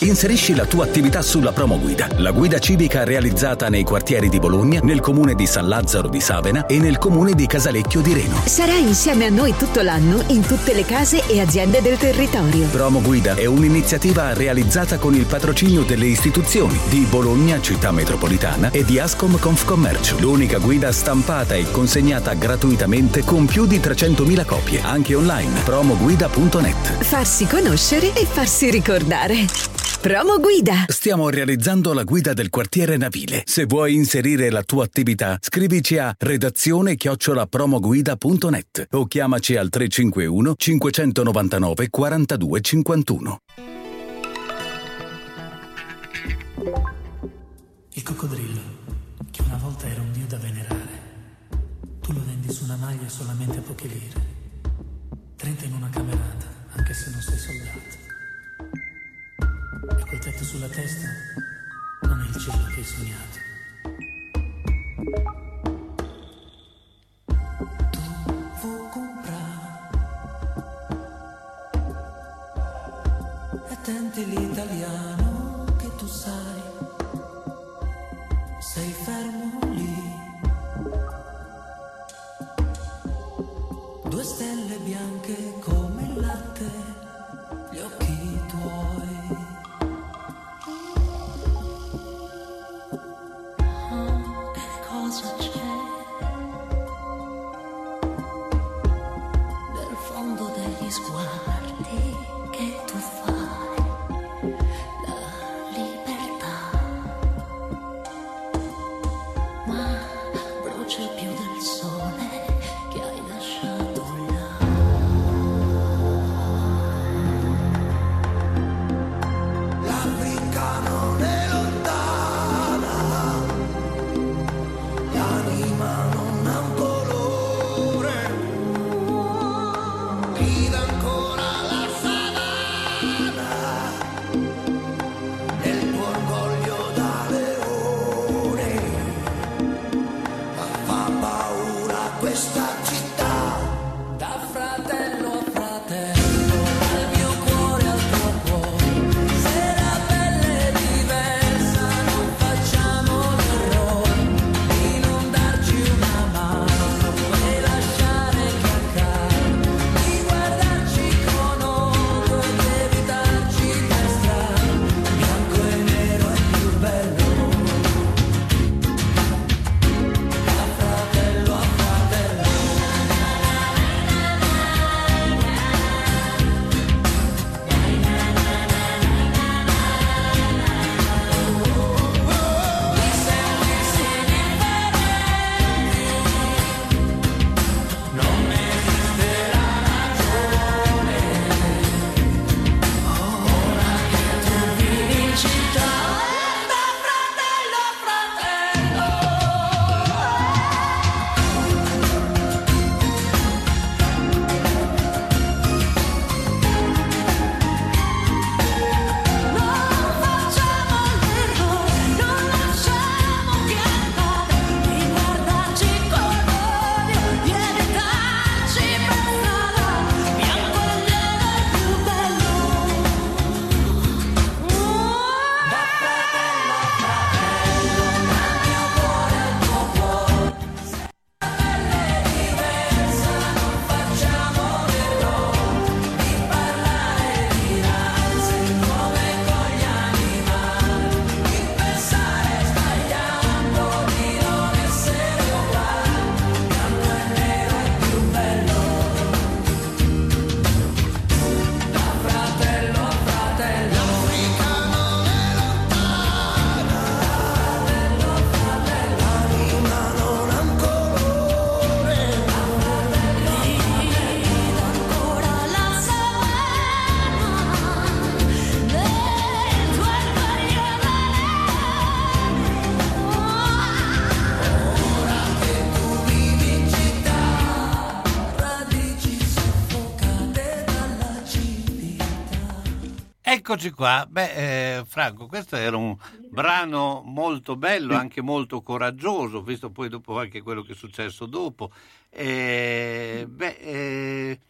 Inserisci la tua attività sulla promo guida, la guida civica realizzata nei quartieri di Bologna, nel comune di San Lazzaro di Savena e nel comune di Casalecchio di Reno. Sarai insieme a noi tutto l'anno in tutte le case e aziende del territorio. Promo Guida è un'iniziativa realizzata con il patrocinio delle istituzioni di Bologna Città Metropolitana e di Ascom Confcommercio, l'unica guida stampata e consegnata gratuitamente con più di 300.000 copie, anche online. promoguida.net. Farsi conoscere e farsi ricordare. Promo guida. Stiamo realizzando la guida del quartiere navile. Se vuoi inserire la tua attività, scrivici a redazione chiocciolapromoguida.net o chiamaci al 351 599 42 51. Il coccodrillo, che una volta era un dio da venerare, tu lo vendi su una maglia solamente a poche lire. 30 in una camerata, anche se non sei soldato. Quel tetto sulla testa non è il cielo che hai sognato. Tu comprar e tenti l'italiano che tu sai. Sei fermo lì. Due stelle bianche come il latte, Eccoci qua. Beh, eh, Franco, questo era un brano molto bello, anche molto coraggioso, visto poi dopo anche quello che è successo dopo. Eh, beh, eh,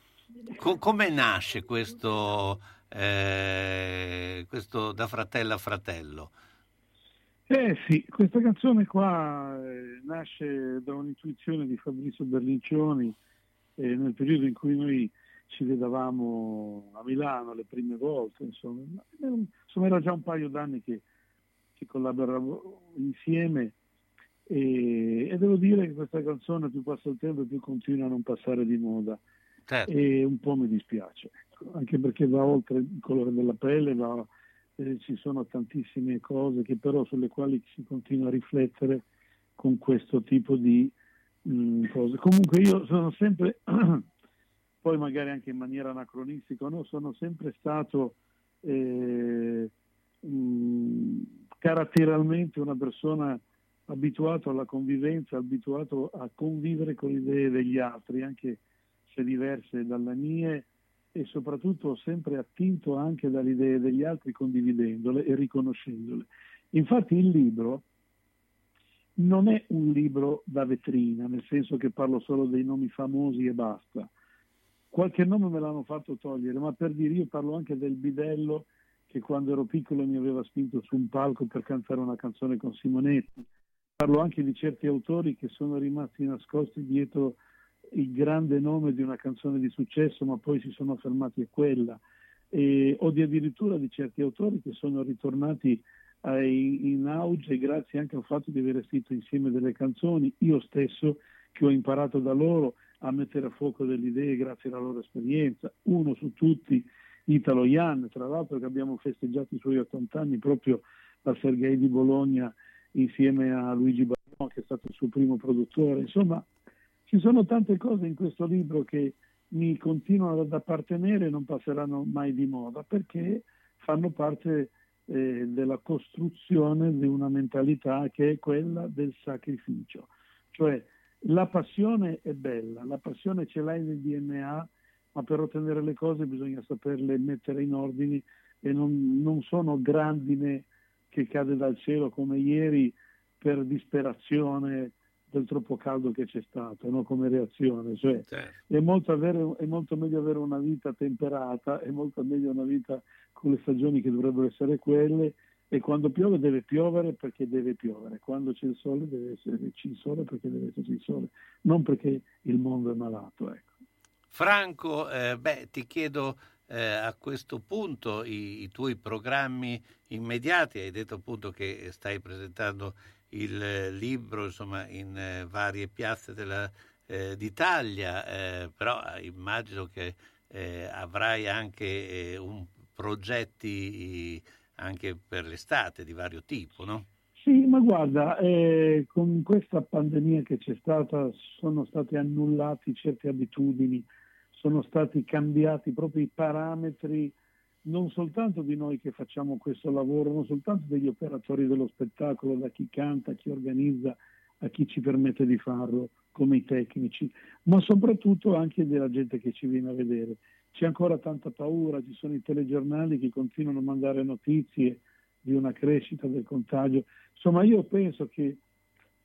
co- come nasce questo, eh, questo da fratello a fratello? Eh sì, questa canzone qua eh, nasce da un'intuizione di Fabrizio Berlincioni eh, nel periodo in cui noi ci vedevamo a Milano le prime volte, insomma, Ma, insomma era già un paio d'anni che, che collaboravo insieme e, e devo dire che questa canzone più passa il tempo e più continua a non passare di moda Certo. e un po' mi dispiace, ecco, anche perché va oltre il colore della pelle, va- eh, ci sono tantissime cose che però sulle quali si continua a riflettere con questo tipo di mh, cose. Comunque io sono sempre, poi magari anche in maniera anacronistica, no? sono sempre stato eh, mh, caratterialmente una persona abituato alla convivenza, abituato a convivere con le idee degli altri, anche se diverse dalle mie, e soprattutto sempre attinto anche dalle idee degli altri, condividendole e riconoscendole. Infatti il libro non è un libro da vetrina, nel senso che parlo solo dei nomi famosi e basta. Qualche nome me l'hanno fatto togliere, ma per dire io parlo anche del bidello che quando ero piccolo mi aveva spinto su un palco per cantare una canzone con Simonetti. Parlo anche di certi autori che sono rimasti nascosti dietro il grande nome di una canzone di successo, ma poi si sono fermati a quella. E, o di addirittura di certi autori che sono ritornati in auge grazie anche al fatto di aver scritto insieme delle canzoni, io stesso che ho imparato da loro a mettere a fuoco delle idee grazie alla loro esperienza. Uno su tutti, Italo Ian, tra l'altro che abbiamo festeggiato i suoi 80 anni proprio a Sergei di Bologna insieme a Luigi Barno che è stato il suo primo produttore. Insomma, ci sono tante cose in questo libro che mi continuano ad appartenere e non passeranno mai di moda perché fanno parte eh, della costruzione di una mentalità che è quella del sacrificio. Cioè la passione è bella, la passione ce l'hai nel DNA, ma per ottenere le cose bisogna saperle mettere in ordine e non, non sono grandine che cade dal cielo come ieri per disperazione del troppo caldo che c'è stato no? come reazione. Cioè, è, molto avere, è, molto meglio avere una vita temperata, è molto meglio una vita con le stagioni che dovrebbero essere quelle e quando piove deve piovere perché deve piovere, quando c'è il sole deve esserci il sole perché deve esserci il sole, non perché il mondo è malato. Ecco. Franco, eh, beh, ti chiedo eh, a questo punto i, i, tuoi programmi immediati, hai detto appunto che stai presentando il eh, libro insomma, in eh, varie piazze della, eh, d'Italia, eh, però immagino che avrai anche un progetti anche per l'estate di vario tipo, no? Sì, ma guarda, eh, con questa pandemia che c'è stata sono state annullate certe abitudini, sono stati cambiati proprio i parametri non soltanto di noi che facciamo questo lavoro, non soltanto degli operatori dello spettacolo, da chi canta, chi organizza, a chi ci permette di farlo, come i tecnici, ma soprattutto anche della gente che ci viene a vedere. C'è ancora tanta paura, ci sono i telegiornali che continuano a mandare notizie di una crescita del contagio. Insomma, io penso che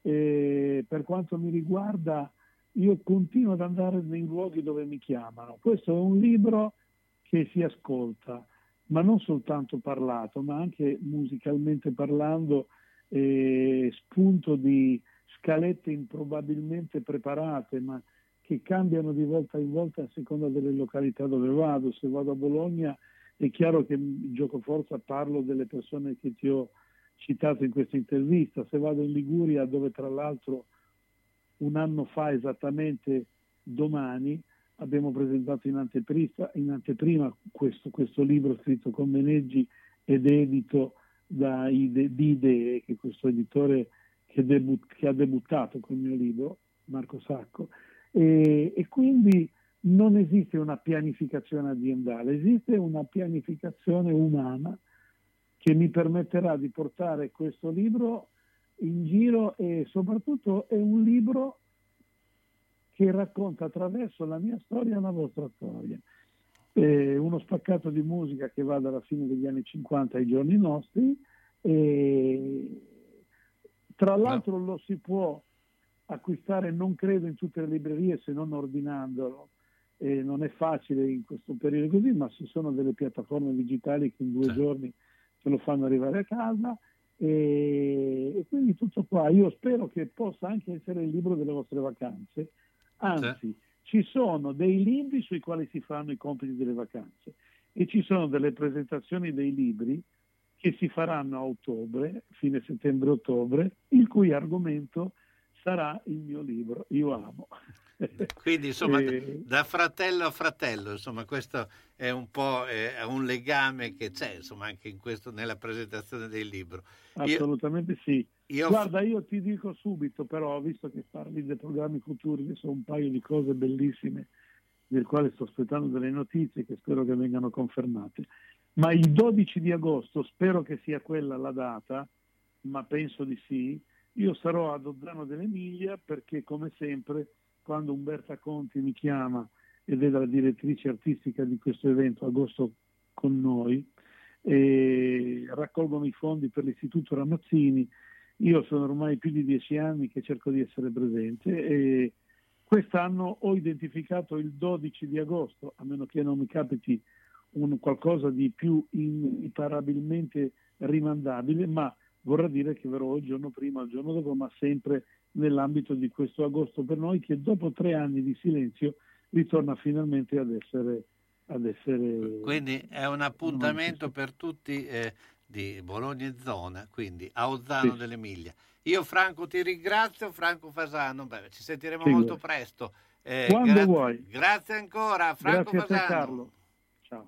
eh, per quanto mi riguarda, io continuo ad andare nei luoghi dove mi chiamano. Questo è un libro che si ascolta, ma non soltanto parlato, ma anche musicalmente parlando, eh, spunto di scalette improbabilmente preparate, ma che cambiano di volta in volta a seconda delle località dove vado. Se vado a Bologna è chiaro che gioco forza parlo delle persone che ti ho citato in questa intervista, se vado in Liguria dove tra l'altro un anno fa esattamente domani abbiamo presentato in, in anteprima questo, questo, libro scritto con Meneggi ed edito da Ide, di Idee, che è questo editore che, debut, che, ha debuttato con il mio libro, Marco Sacco, e, e quindi non esiste una pianificazione aziendale, esiste una pianificazione umana che mi permetterà di portare questo libro in giro e soprattutto è un libro che racconta attraverso la mia storia la vostra storia. Eh, uno spaccato di musica che va dalla fine degli anni 50 ai giorni nostri. E, tra l'altro lo si può acquistare, non credo, in tutte le librerie se non ordinandolo. Eh, non è facile in questo periodo così, ma ci sono delle piattaforme digitali che in due sì. giorni ce lo fanno arrivare a casa. E, e, quindi tutto qua. Io spero che possa anche essere il libro delle vostre vacanze Anzi, sì. ci sono dei libri sui quali si fanno i compiti delle vacanze e ci sono delle presentazioni dei libri che si faranno a ottobre, fine settembre-ottobre, il cui argomento sarà il mio libro, Io amo. Quindi insomma e... da fratello a fratello, insomma questo è un po' è un legame che c'è insomma anche in questo, nella presentazione del libro. Assolutamente io... sì. Io... Guarda, io ti dico subito, però, visto che parli dei programmi futuri, che sono un paio di cose bellissime, del quale sto aspettando delle notizie che spero che vengano confermate. Ma il 12 di agosto, spero che sia quella la data, ma penso di sì, io sarò ad Ozzano dell'Emilia perché, come sempre, quando Umberta Conti mi chiama ed è la direttrice artistica di questo evento, agosto con noi, e raccolgono i fondi per l'Istituto Ramazzini. Io sono ormai più di dieci anni che cerco di essere presente e quest'anno ho identificato il 12 di agosto, a meno che non mi capiti un qualcosa di più imparabilmente rimandabile, ma vorrà dire che verrò il giorno prima, il giorno dopo, ma sempre nell'ambito di questo agosto per noi che dopo tre anni di silenzio ritorna finalmente ad essere... Ad essere Quindi è un appuntamento per tutti eh, di Bologna e zona, quindi a Ozzano sì. dell'Emilia. Io Franco ti ringrazio, Franco Fasano, beh, ci sentiremo sì, molto presto. Eh, Quando gra- vuoi. Grazie ancora, Franco Grazie Fasano. Ciao.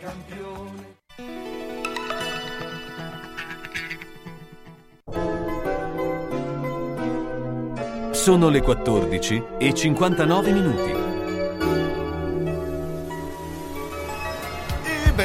Campione. Sono le 14 e 59 minuti.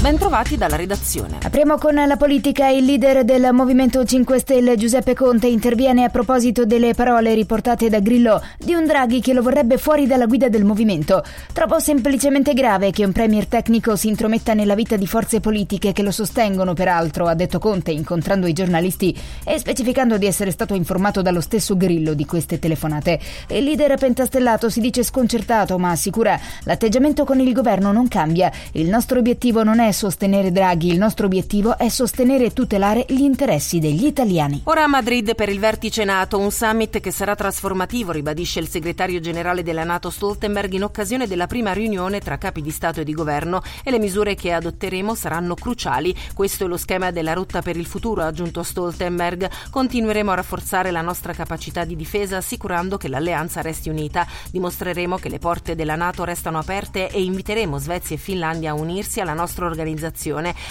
Bentrovati dalla redazione. Apriamo con la politica. Il leader del Movimento 5 Stelle, Giuseppe Conte, interviene a proposito delle parole riportate da Grillo di un Draghi che lo vorrebbe fuori dalla guida del movimento. Trovo semplicemente grave che un premier tecnico si intrometta nella vita di forze politiche che lo sostengono, peraltro, ha detto Conte incontrando i giornalisti e specificando di essere stato informato dallo stesso Grillo di queste telefonate. Il leader pentastellato si dice sconcertato, ma assicura l'atteggiamento con il governo non cambia. Il nostro obiettivo non è sostenere Draghi, il nostro obiettivo è sostenere e tutelare gli interessi degli italiani. Ora a Madrid per il vertice NATO, un summit che sarà trasformativo, ribadisce il segretario generale della NATO Stoltenberg in occasione della prima riunione tra capi di Stato e di governo e le misure che adotteremo saranno cruciali. Questo è lo schema della rotta per il futuro, ha aggiunto Stoltenberg. Continueremo a rafforzare la nostra capacità di difesa assicurando che l'alleanza resti unita. Dimostreremo che le porte della NATO restano aperte e inviteremo Svezia e Finlandia a unirsi alla nostra organizzazione.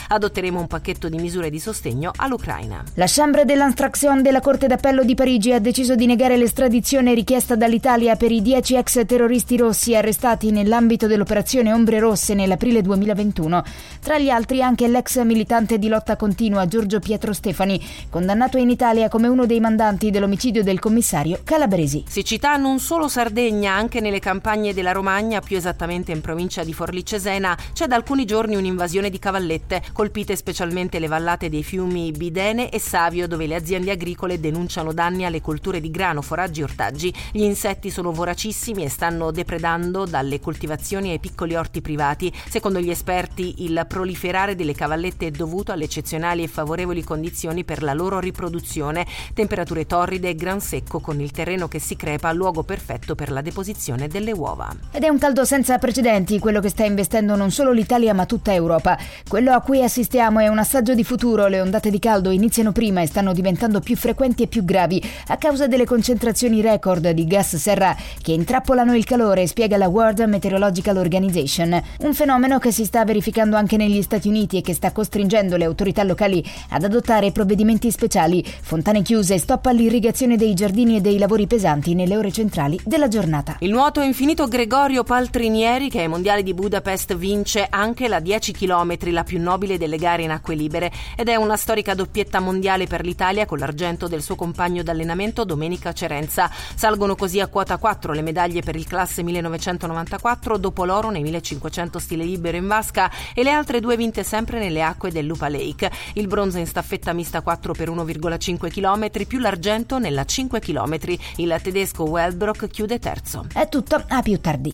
Adotteremo un pacchetto di misure di sostegno all'Ucraina. La Chambre de l'Instruction della Corte d'Appello di Parigi ha deciso di negare l'estradizione richiesta dall'Italia per i dieci ex terroristi rossi arrestati nell'ambito dell'operazione Ombre Rosse nell'aprile 2021. Tra gli altri anche l'ex militante di lotta continua Giorgio Pietro Stefani, condannato in Italia come uno dei mandanti dell'omicidio del commissario Calabresi. Siccità non solo Sardegna, anche nelle campagne della Romagna, più esattamente in provincia di Forlì Cesena, c'è da alcuni giorni un'invasione di cavallette, colpite specialmente le vallate dei fiumi Bidene e Savio, dove le aziende agricole denunciano danni alle colture di grano, foraggi e ortaggi. Gli insetti sono voracissimi e stanno depredando dalle coltivazioni ai piccoli orti privati. Secondo gli esperti, il proliferare delle cavallette è dovuto alle eccezionali e favorevoli condizioni per la loro riproduzione, temperature torride e gran secco con il terreno che si crepa, luogo perfetto per la deposizione delle uova. Ed è un caldo senza precedenti quello che sta investendo non solo l'Italia ma tutta Europa. Quello a cui assistiamo è un assaggio di futuro. Le ondate di caldo iniziano prima e stanno diventando più frequenti e più gravi a causa delle concentrazioni record di gas serra che intrappolano il calore, spiega la World Meteorological Organization. Un fenomeno che si sta verificando anche negli Stati Uniti e che sta costringendo le autorità locali ad adottare provvedimenti speciali, fontane chiuse, stop all'irrigazione dei giardini e dei lavori pesanti nelle ore centrali della giornata. Il nuoto infinito Gregorio Paltrinieri, che ai mondiali di Budapest vince anche la 10 km, la più nobile delle gare in acque libere, ed è una storica doppietta mondiale per l'Italia con l'argento del suo compagno d'allenamento Domenica Cerenza. Salgono così a quota 4 le medaglie per il classe 1994, dopo l'oro nei 1500 stile libero in vasca e le altre due vinte sempre nelle acque del Lupa Lake. Il bronzo in staffetta mista 4 per 1,5 km più l'argento nella 5 km. Il tedesco Welbrock chiude terzo. È tutto, a più tardi.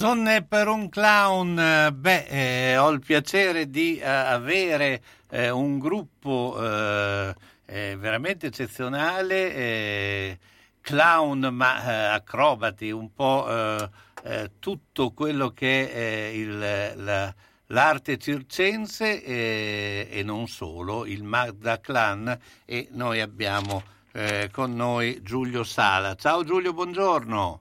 Sonne per un clown, beh, eh, ho il piacere di eh, avere eh, un gruppo eh, eh, veramente eccezionale, eh, clown ma acrobati, un po' tutto quello che è il, la- l'arte circense e non solo, il Magda Clan e noi abbiamo con noi Giulio Sala. Ciao Giulio, buongiorno.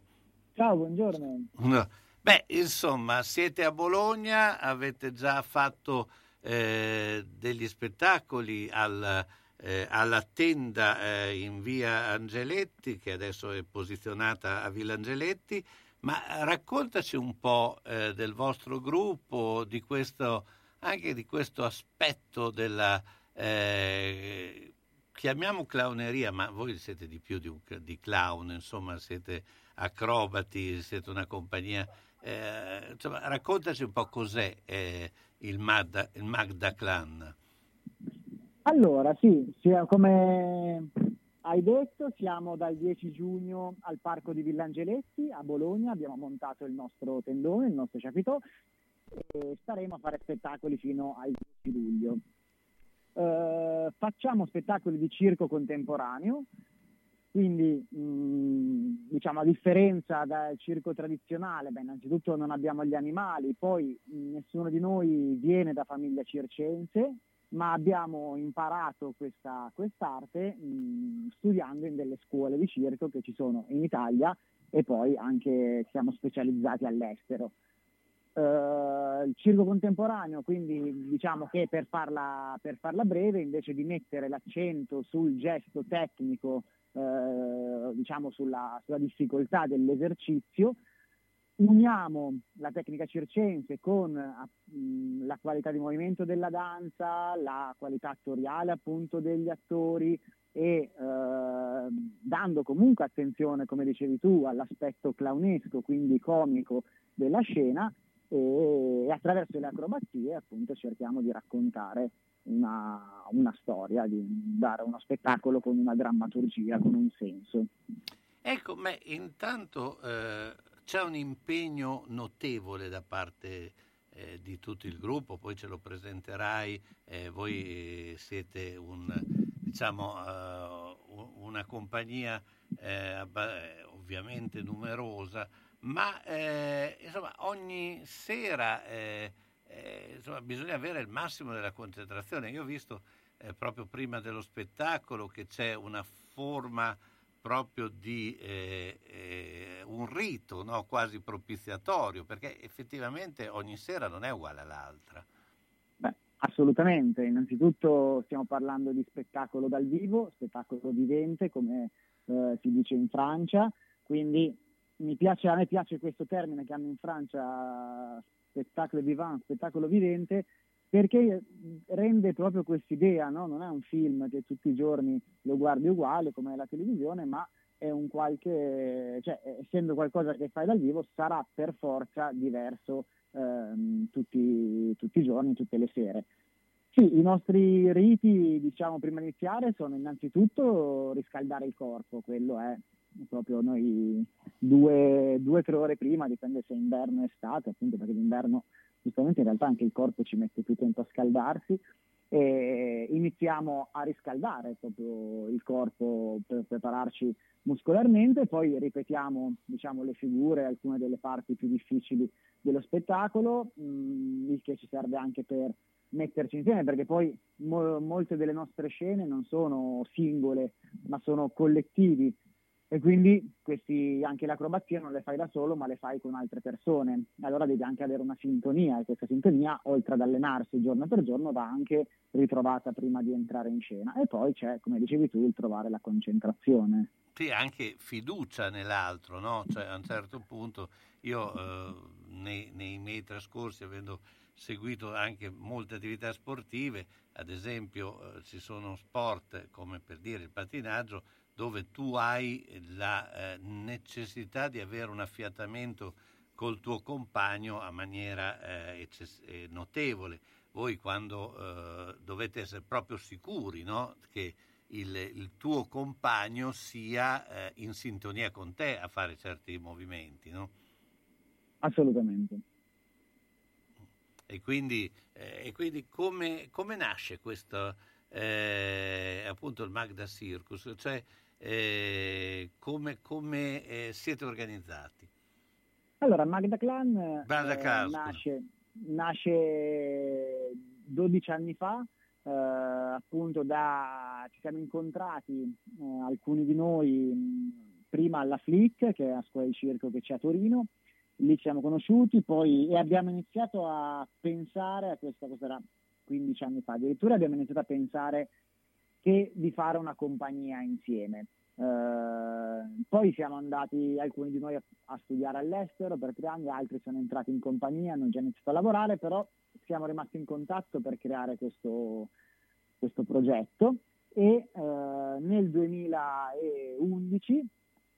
Ciao, buongiorno. No. Beh, insomma, siete a Bologna, avete già fatto eh, degli spettacoli al eh, alla tenda eh, in via Angeletti, che adesso è posizionata a Villa Angeletti, ma raccontaci un po' eh, del vostro gruppo, di questo, anche di questo aspetto della, eh, chiamiamo clowneria, ma voi siete di più di, un, di clown, insomma siete acrobati, siete una compagnia. Eh, insomma, raccontaci un po' cos'è eh, il, Magda, il Magda Clan. Allora, sì, sia come hai detto, siamo dal 10 giugno al Parco di Villangeletti a Bologna, abbiamo montato il nostro tendone, il nostro chapiteau e staremo a fare spettacoli fino al 10 luglio. Eh, facciamo spettacoli di circo contemporaneo, quindi mh, diciamo a differenza dal circo tradizionale, beh, innanzitutto non abbiamo gli animali, poi mh, nessuno di noi viene da famiglia circense, ma abbiamo imparato questa quest'arte mh, studiando in delle scuole di circo che ci sono in Italia e poi anche siamo specializzati all'estero. Uh, il circo contemporaneo, quindi diciamo che per farla, per farla, breve, invece di mettere l'accento sul gesto tecnico, uh, diciamo sulla, sulla difficoltà dell'esercizio, uniamo la tecnica circense con mh, la qualità di movimento della danza, la qualità attoriale appunto degli attori e eh, dando comunque attenzione, come dicevi tu, all'aspetto clownesco, quindi comico della scena e, attraverso le acrobazie appunto cerchiamo di raccontare una, una storia, di dare uno spettacolo con una drammaturgia, con un senso. Ecco, ma intanto eh, c'è un impegno notevole da parte eh, di tutto il gruppo, poi ce lo presenterai, eh, voi siete un, diciamo, uh, una compagnia eh, ovviamente numerosa, ma eh, insomma, ogni sera eh, insomma, bisogna avere il massimo della concentrazione. Io ho visto proprio prima dello spettacolo che c'è una forma proprio di eh, eh, un rito no? quasi propiziatorio, perché effettivamente ogni sera non è uguale all'altra. Assolutamente, innanzitutto stiamo parlando di spettacolo dal vivo, spettacolo vivente come eh, si dice in Francia, quindi piace, a me piace questo termine che hanno in Francia spettacolo vivant, spettacolo vivente, perché rende proprio quest'idea, no? non è un film che tutti i giorni lo guardi uguale come la televisione, ma è un qualche, cioè, essendo qualcosa che fai dal vivo, sarà per forza diverso ehm, tutti, tutti i giorni, tutte le sere. Sì, i nostri riti, diciamo, prima di iniziare sono innanzitutto riscaldare il corpo, quello è proprio noi due, due tre ore prima, dipende se è inverno o estate, appunto perché d'inverno giustamente in realtà anche il corpo ci mette più tempo a scaldarsi e iniziamo a riscaldare proprio il corpo per prepararci muscolarmente, poi ripetiamo diciamo, le figure, alcune delle parti più difficili dello spettacolo, mm, il che ci serve anche per metterci insieme, perché poi mo- molte delle nostre scene non sono singole, ma sono collettivi e quindi questi, anche l'acrobazia non le fai da solo ma le fai con altre persone, allora devi anche avere una sintonia e questa sintonia oltre ad allenarsi giorno per giorno va anche ritrovata prima di entrare in scena e poi c'è come dicevi tu il trovare la concentrazione. Sì, anche fiducia nell'altro, no? Cioè a un certo punto io eh, nei, nei miei trascorsi avendo seguito anche molte attività sportive, ad esempio eh, ci sono sport come per dire il patinaggio dove tu hai la eh, necessità di avere un affiatamento col tuo compagno a maniera eh, eccess- eh, notevole. Voi quando eh, dovete essere proprio sicuri no? che il, il, tuo compagno sia eh, in sintonia con te a fare certi movimenti, no? Assolutamente. E quindi, eh, e quindi come, come, nasce questo, appunto il Magda Circus? Cioè, eh, come, come eh, siete organizzati? Allora, Magda Clan, eh, nasce, nasce 12 anni fa, eh, appunto da, ci siamo incontrati eh, alcuni di noi mh, prima alla Flick, che è la scuola di circo che c'è a Torino, lì ci siamo conosciuti poi, e abbiamo iniziato a pensare a questa, cosa era 15 anni fa, addirittura abbiamo iniziato a pensare che di fare una compagnia insieme. Eh, poi siamo andati alcuni di noi a, a, studiare all'estero per tre anni, altri sono entrati in compagnia, hanno già iniziato a lavorare, però siamo rimasti in contatto per creare questo, questo progetto e eh, nel 2011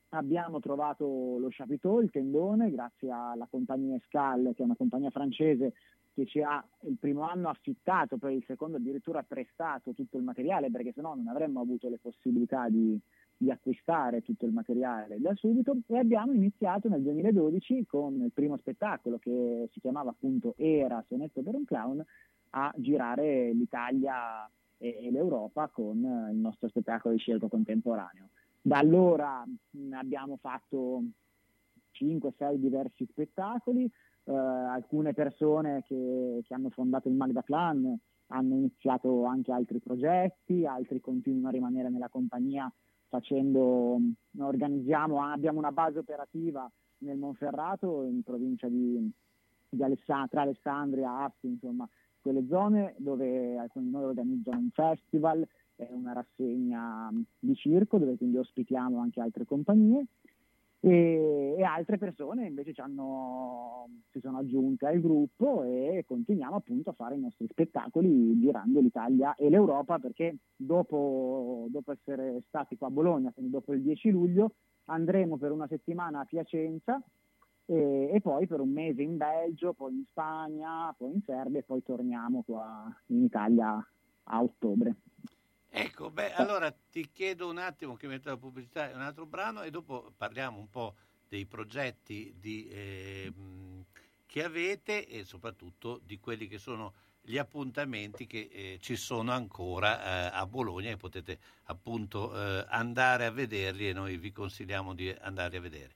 abbiamo trovato lo chapiteau, il tendone, grazie alla compagnia Escal, che è una compagnia francese che ci ha il primo anno affittato, poi il secondo addirittura prestato tutto il materiale, perché sennò non avremmo avuto le possibilità di, di acquistare tutto il materiale da subito e abbiamo iniziato nel 2012 con il primo spettacolo che si chiamava appunto Era Sonetto per un clown a girare l'Italia e, l'Europa con il nostro spettacolo di circo contemporaneo. Da allora abbiamo fatto 5-6 diversi spettacoli, eh, alcune persone che, che, hanno fondato il Magda Clan hanno iniziato anche altri progetti, altri continuano a rimanere nella compagnia facendo, organizziamo, abbiamo una base operativa nel Monferrato in provincia di, di Alessandria, tra Alessandria Asti, insomma, quelle zone dove alcuni di noi organizzano un festival, una rassegna di circo dove quindi ospitiamo anche altre compagnie e, e altre persone invece hanno, si sono aggiunte al gruppo e continuiamo appunto a fare i nostri spettacoli girando l'Italia e l'Europa perché dopo, dopo essere stati qua a Bologna, quindi dopo il 10 luglio, andremo per una settimana a Piacenza e, e, poi per un mese in Belgio, poi in Spagna, poi in Serbia e poi torniamo qua in Italia a ottobre. Ecco, beh, allora ti chiedo un attimo che metto la pubblicità e un altro brano e dopo parliamo un po' dei progetti di, eh, che avete e soprattutto di quelli che sono gli appuntamenti che eh, ci sono ancora eh, a Bologna e potete appunto eh, andare a vederli e noi vi consigliamo di andare a vedere.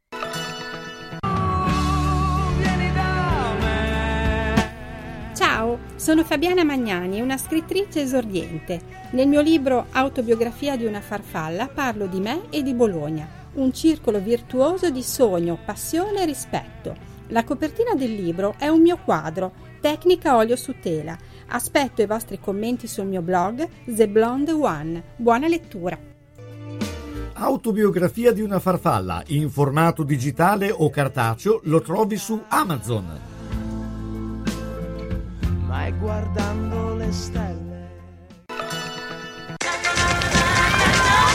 Sono Fabiana Magnani, una scrittrice esordiente. Nel mio libro Autobiografia di una farfalla parlo di me e di Bologna, un circolo virtuoso di sogno, passione e rispetto. La copertina del libro è un mio quadro, tecnica olio su tela. Aspetto i vostri commenti sul mio blog The Blonde One. Buona lettura! Autobiografia di una farfalla in formato digitale o cartaceo lo trovi su Amazon mai guardando le stelle.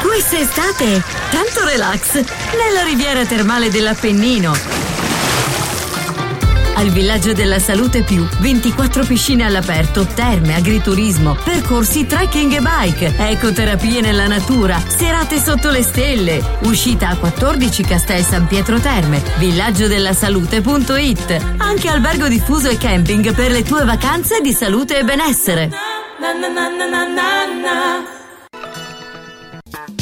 Quest'estate, tanto relax nella riviera termale dell'Appennino al Villaggio della Salute Più, 24 piscine all'aperto, terme, agriturismo, percorsi trekking e bike, ecoterapie nella natura, serate sotto le stelle, uscita a 14 Castel San Pietro Terme, villaggiodellasalute.it, anche albergo diffuso e camping per le tue vacanze di salute e benessere. Na, na, na,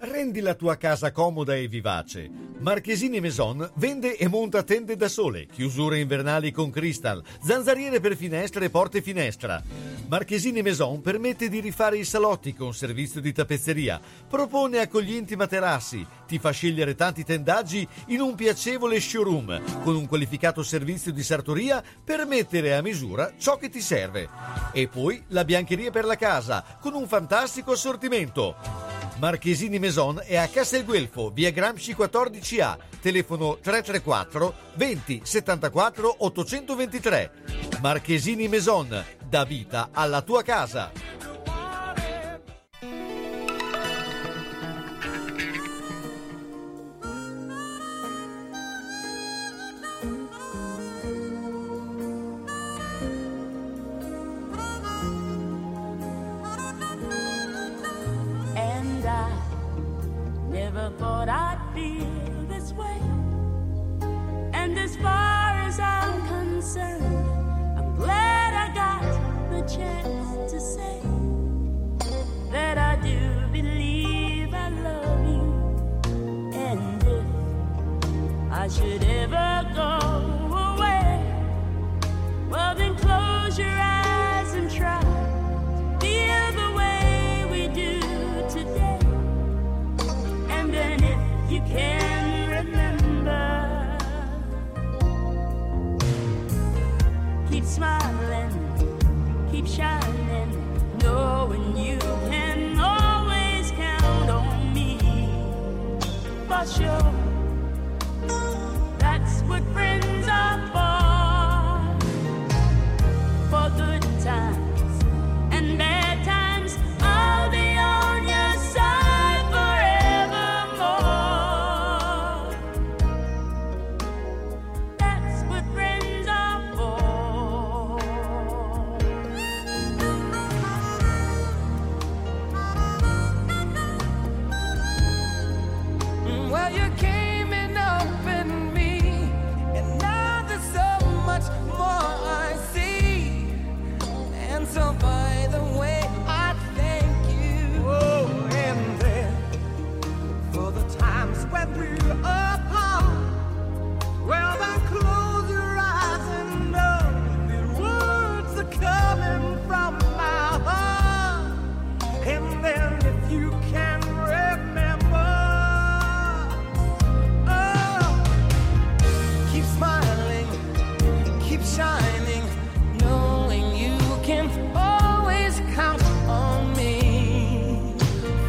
Rendi la tua casa comoda e vivace. Marchesini Maison vende e monta tende da sole, chiusure invernali con cristal, zanzariere per finestre e porte finestra. Marchesini Maison permette di rifare i salotti con servizio di tappezzeria, propone accoglienti materassi, ti fa scegliere tanti tendaggi in un piacevole showroom con un qualificato servizio di sartoria per mettere a misura ciò che ti serve. E poi la biancheria per la casa con un fantastico assortimento. Marchesini Maison è a Castelguelfo, via Gramsci 14A, telefono 334 20 74 823. Marchesini Maison, dà vita alla tua casa. Never thought I'd feel this way. And as far as I'm concerned, I'm glad I got the chance to say that I do believe I love you. And if I should ever go away, well, then keep smiling, keep shining, knowing you can always count on me for sure. That's what friends are for.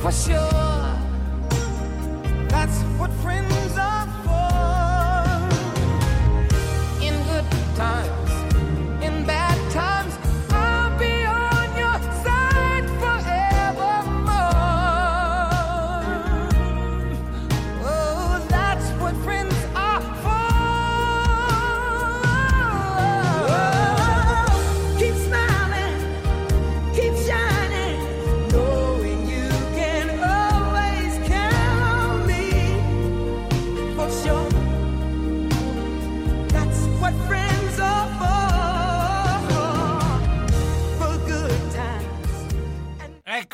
For sure,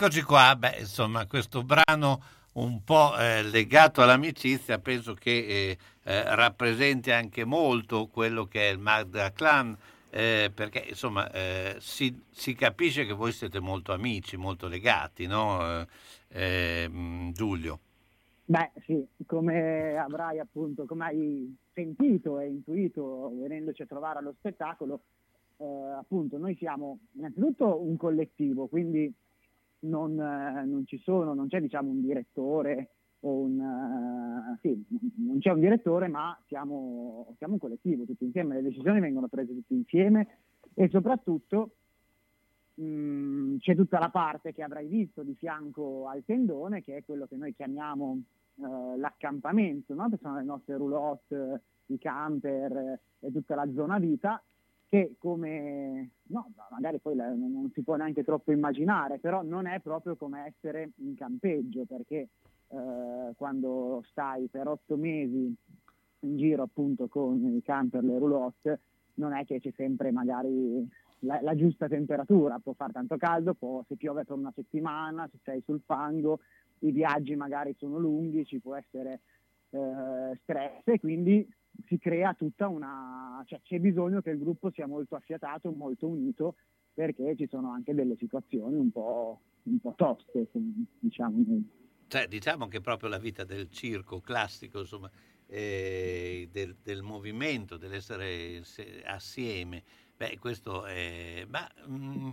Eccoci qua, beh, insomma, questo brano un po' eh, legato all'amicizia penso che eh, eh, rappresenti anche molto quello che è il Magda Clan, eh, perché insomma eh, si, si capisce che voi siete molto amici, molto legati, no? Eh, eh, mh, Giulio. Beh, sì, come avrai appunto, come hai sentito e intuito venendoci a trovare allo spettacolo, appunto noi siamo innanzitutto un collettivo, quindi non, eh, non ci sono, non c'è diciamo un direttore un eh, sì, non c'è un direttore, ma siamo, siamo un collettivo tutti insieme, le decisioni vengono prese tutti insieme e soprattutto mh, c'è tutta la parte che avrai visto di fianco al tendone, che è quello che noi chiamiamo eh, l'accampamento, no? che sono le nostre roulotte, i camper eh, e tutta la zona vita, che come, no, magari poi la- non si può neanche troppo immaginare, però non è proprio come essere in campeggio, perché eh, quando stai per otto mesi in giro appunto con i camper, le roulotte, non è che c'è sempre magari la, la giusta temperatura, può fare tanto caldo, può, se piove per una settimana, se sei sul fango, i viaggi magari sono lunghi, ci può essere eh, stress e quindi si crea tutta una, cioè c'è bisogno che il gruppo sia molto affiatato, molto unito, perché ci sono anche delle situazioni un po', un po' toste, diciamo. Cioè, diciamo che proprio la vita del circo classico, insomma, eh, del, del movimento, dell'essere se- assieme, beh, questo è... Ma mm,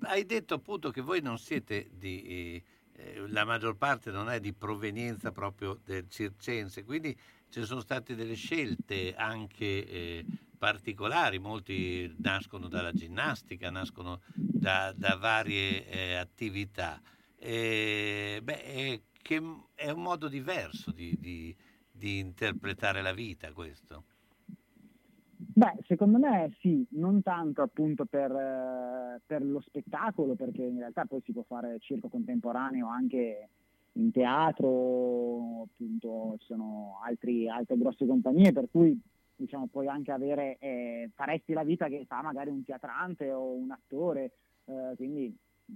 hai detto appunto che voi non siete di, eh, la maggior parte non è di provenienza proprio del circense, quindi ci sono state delle scelte anche eh, particolari, molti nascono dalla ginnastica, nascono da, da varie eh, attività. Eh, beh, che è un modo diverso di, di- di interpretare la vita questo. Beh, secondo me sì, non tanto appunto per, eh, per lo spettacolo, perché in realtà poi si può fare circo contemporaneo anche in teatro, appunto ci sono altri- altre grosse compagnie, per cui diciamo puoi anche avere, eh, faresti la vita che fa magari un teatrante o un attore, eh, quindi mh,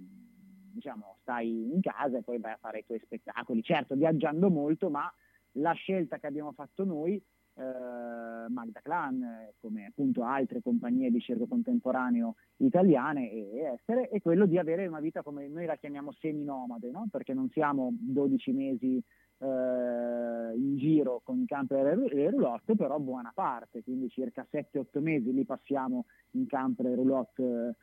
diciamo stai in casa e poi vai a fare i tuoi spettacoli, certo viaggiando molto, ma la scelta che abbiamo fatto noi eh, Magda Clan, come appunto altre compagnie di circo contemporaneo italiane e estere, è quello di avere una vita come noi la chiamiamo seminomade, no? perché non siamo 12 mesi eh, in giro con i camper e ru- e roulotte, però buona parte, quindi circa 7-8 mesi li passiamo in camper e roulotte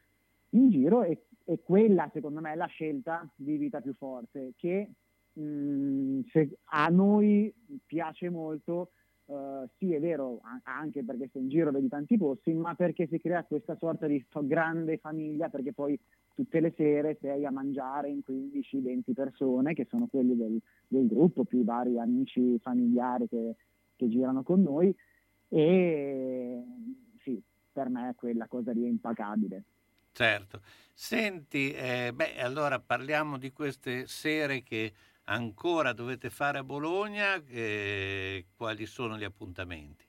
in giro e, e quella secondo me è la scelta di vita più forte che mh, se- a noi piace molto eh, sì, è vero, anche perché sei in giro vedi tanti posti, ma perché si crea questa sorta di grande famiglia, perché poi tutte le sere sei a mangiare in 15-20 persone, che sono quelli del, del gruppo, più i vari amici familiari che, che girano con noi, e sì, per me quella cosa lì è impagabile. Certo. Senti, eh, beh, allora parliamo di queste sere che ancora dovete fare a Bologna, eh, quali sono gli appuntamenti?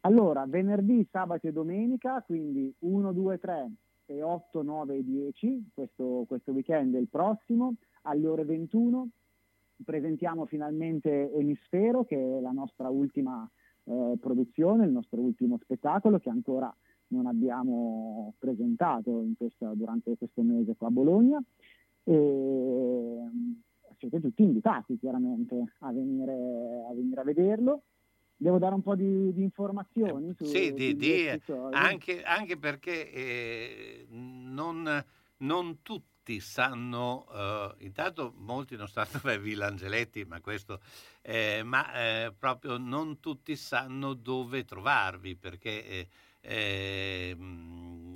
Allora, venerdì, sabato e domenica, quindi 1, 2, 3 e 8, 9 e 10, questo, questo weekend è il prossimo, alle ore 21 presentiamo finalmente Emisfero, che è la nostra ultima eh, produzione, il nostro ultimo spettacolo che ancora non abbiamo presentato questa- durante questo mese qua a Bologna. E, siete tutti invitati chiaramente a venire a, venire a vederlo. Devo dare un po' di, di informazioni su, Sì, di, di- episodi? anche, anche perché eh, non, non tutti sanno, eh, intanto molti non sanno per Villa Angeletti, ma questo, eh, ma eh, proprio non tutti sanno dove trovarvi, perché eh, eh, mm,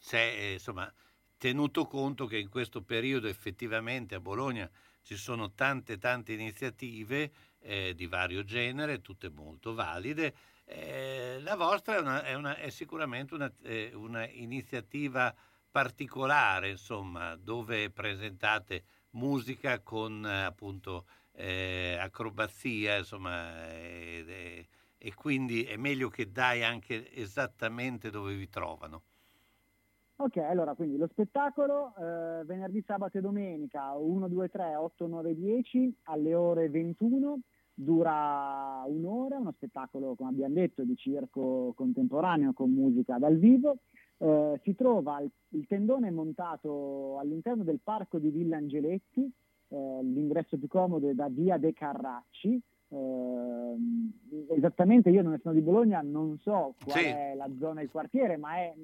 c'è, eh, insomma, tenuto conto che in questo periodo effettivamente a Bologna ci sono tante tante iniziative eh, di vario genere, tutte molto valide. Eh, la vostra è, una- è una- è sicuramente una, eh, una particolare, insomma, dove presentate musica con eh, appunto eh, acrobazia, insomma, è- e quindi è meglio che dai anche esattamente dove vi trovano. Ok, allora quindi lo spettacolo eh, venerdì, sabato e domenica 1, 2, 3, 8, 9, 10 alle ore 21 dura un'ora, uno spettacolo come abbiamo detto di circo contemporaneo con musica dal vivo. Eh, si trova il, il tendone montato all'interno del parco di Villa Angeletti, eh, l'ingresso più comodo è da via De Carracci. Ehm, esattamente io non sono di Bologna, non so qual Sì. è la zona del quartiere, ma è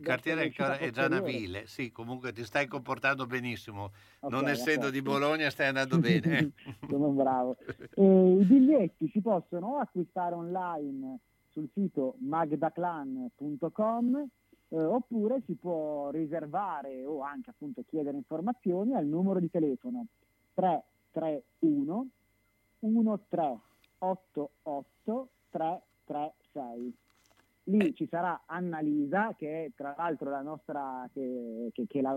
Il quartiere verso l'uscita è già. Navile, sì, comunque ti stai comportando benissimo. Ok, non essendo a di. Bologna stai andando bene. eh. Sono bravo. E I biglietti si possono acquistare online sul sito magdaclan.com eh, oppure si può riservare o anche appunto chiedere informazioni al numero di telefono 331 1388 336. Lì ci sarà Annalisa, che è tra l'altro la nostra, che, che- che la,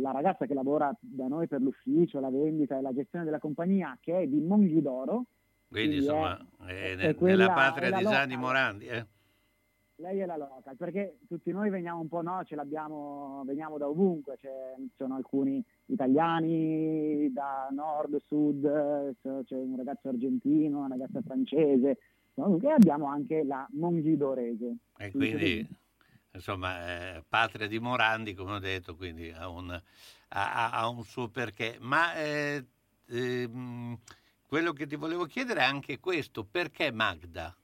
la ragazza che lavora da noi per l'ufficio, la vendita e la gestione della compagnia, che è di Monghidoro. Quindi Quindi insomma, è- è è quella- nella patria di Gianni. Morandi. eh. Lei è la local, perché tutti noi veniamo un po', no, ce l'abbiamo, veniamo da ovunque, c'è- ci sono alcuni italiani da nord, sud, eh, c'è un ragazzo argentino, una ragazza francese, comunque abbiamo anche la monghidorese. E quindi, insomma, eh, patria di Morandi, come ho detto, quindi ha un, ha- ha- un suo perché. Ma eh, ehm, quello che ti volevo chiedere è anche questo, perché Magda?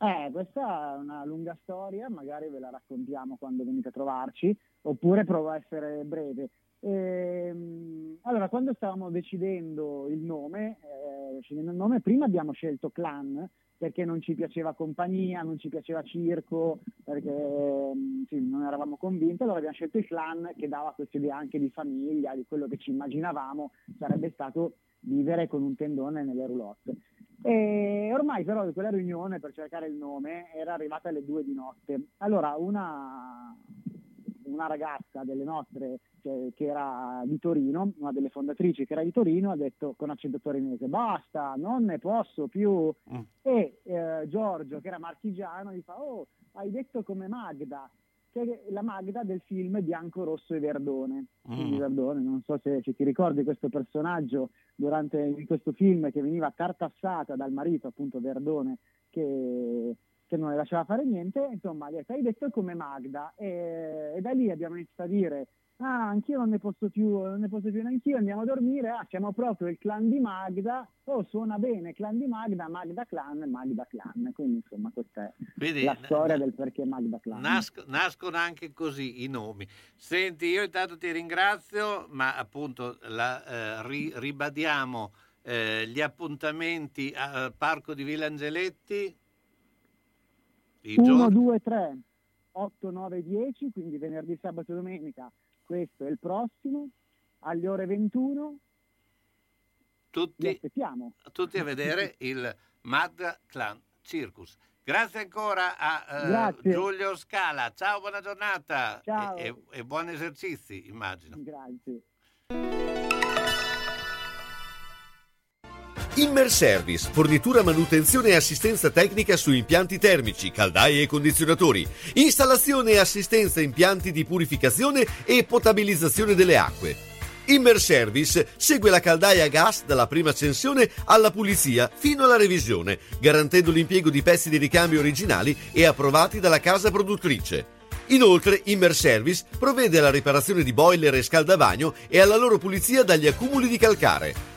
Eh, questa è una lunga storia, magari ve la raccontiamo quando venite a trovarci, oppure provo a essere breve. Ehm, allora, quando stavamo decidendo il nome, eh, scegliendo il nome, prima abbiamo scelto clan perché non ci piaceva compagnia, non ci piaceva circo, perché ehm, sì, non eravamo convinti, allora abbiamo scelto il clan che dava questa idea anche di famiglia, di quello che ci immaginavamo sarebbe stato vivere con un tendone nelle roulotte. E ormai però quella riunione per cercare il nome era arrivata alle due di notte. Allora una, una ragazza delle nostre cioè, che era di Torino, una delle fondatrici che era di Torino, ha detto con accento torinese basta, non ne posso più. E eh, Giorgio, che era marchigiano, gli fa oh, hai detto come Magda, che è la Magda del film Bianco, Rosso e Verdone. Quindi Mm. Verdone, non so se, se ti ricordi questo personaggio durante in questo film che veniva tartassata dal marito, appunto Verdone, che, che non le lasciava fare niente, insomma, gli ha detto, hai detto come Magda e, e da lì abbiamo iniziato a dire ah, anch'io non ne posso più, non ne posso più neanch'io, andiamo a dormire, ah, siamo proprio il clan di Magda, oh, suona bene, clan di Magda, Magda clan, Magda clan, quindi insomma questa è Quindi, la storia del perché Magda clan. Nasc- nascono anche così i nomi. Senti, io intanto ti ringrazio, ma appunto la, eh, ri- ribadiamo eh, gli appuntamenti al Parco di Villa Angeletti. I 1, giorni- 2, 3, 8, 9, 10, quindi venerdì, sabato e domenica, questo è il prossimo, alle ore 21, vi tutti, aspettiamo. tutti a vedere il Magda Clan Circus. Grazie ancora a Grazie. Giulio Scala. Ciao, buona giornata Ciao. E, e- e buoni esercizi, immagino. Grazie. Immerservice, fornitura, manutenzione e assistenza tecnica su impianti termici, caldaie e condizionatori, installazione e assistenza impianti di purificazione e potabilizzazione delle acque. Immerservice segue la caldaia a gas dalla prima accensione alla pulizia fino alla revisione, garantendo l'impiego di pezzi di ricambio originali e approvati dalla casa produttrice. Inoltre, Immerservice provvede alla riparazione di boiler e scaldabagno e alla loro pulizia dagli accumuli di calcare.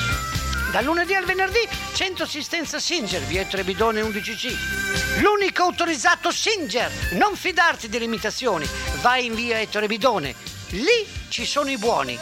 Dal lunedì al venerdì, centro assistenza Singer, via Ettore Bidone 11C. L'unico autorizzato Singer. Non fidarti delle imitazioni. Vai in via Ettore Bidone lì ci sono i buoni.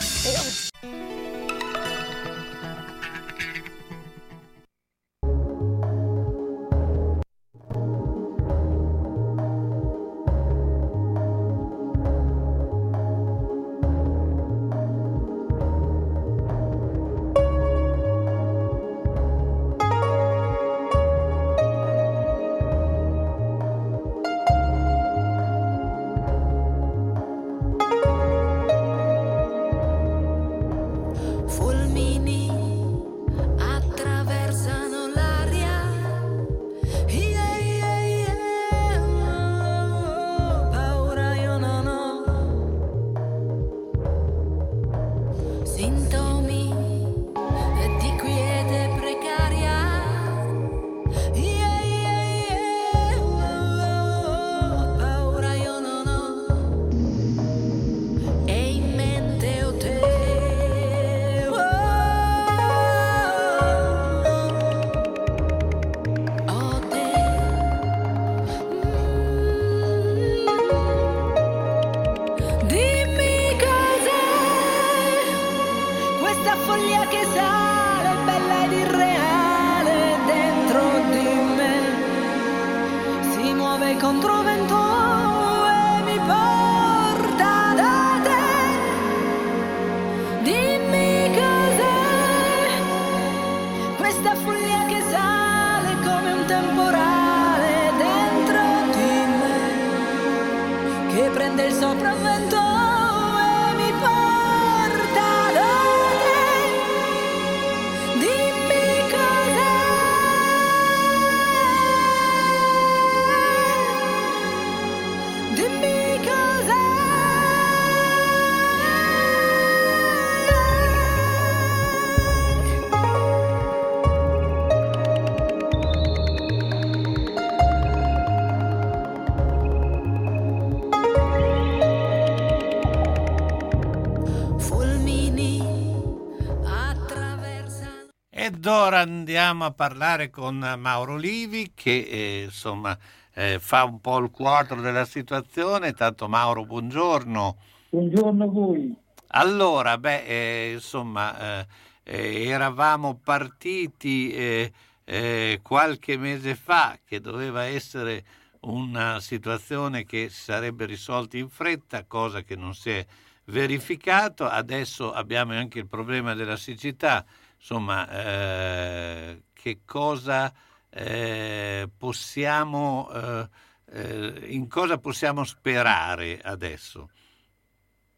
Andiamo a parlare con Mauro Livi che eh, insomma eh, fa un po' il quadro della situazione. Tanto Mauro, buongiorno. Buongiorno a voi. Allora, beh, eh, insomma, eh, eh, eravamo partiti eh, qualche mese fa che doveva essere una situazione che si sarebbe risolta in fretta, cosa che non si è verificato. Adesso abbiamo anche il problema della siccità. Insomma, eh, che cosa eh, possiamo, eh, eh, in cosa possiamo sperare adesso?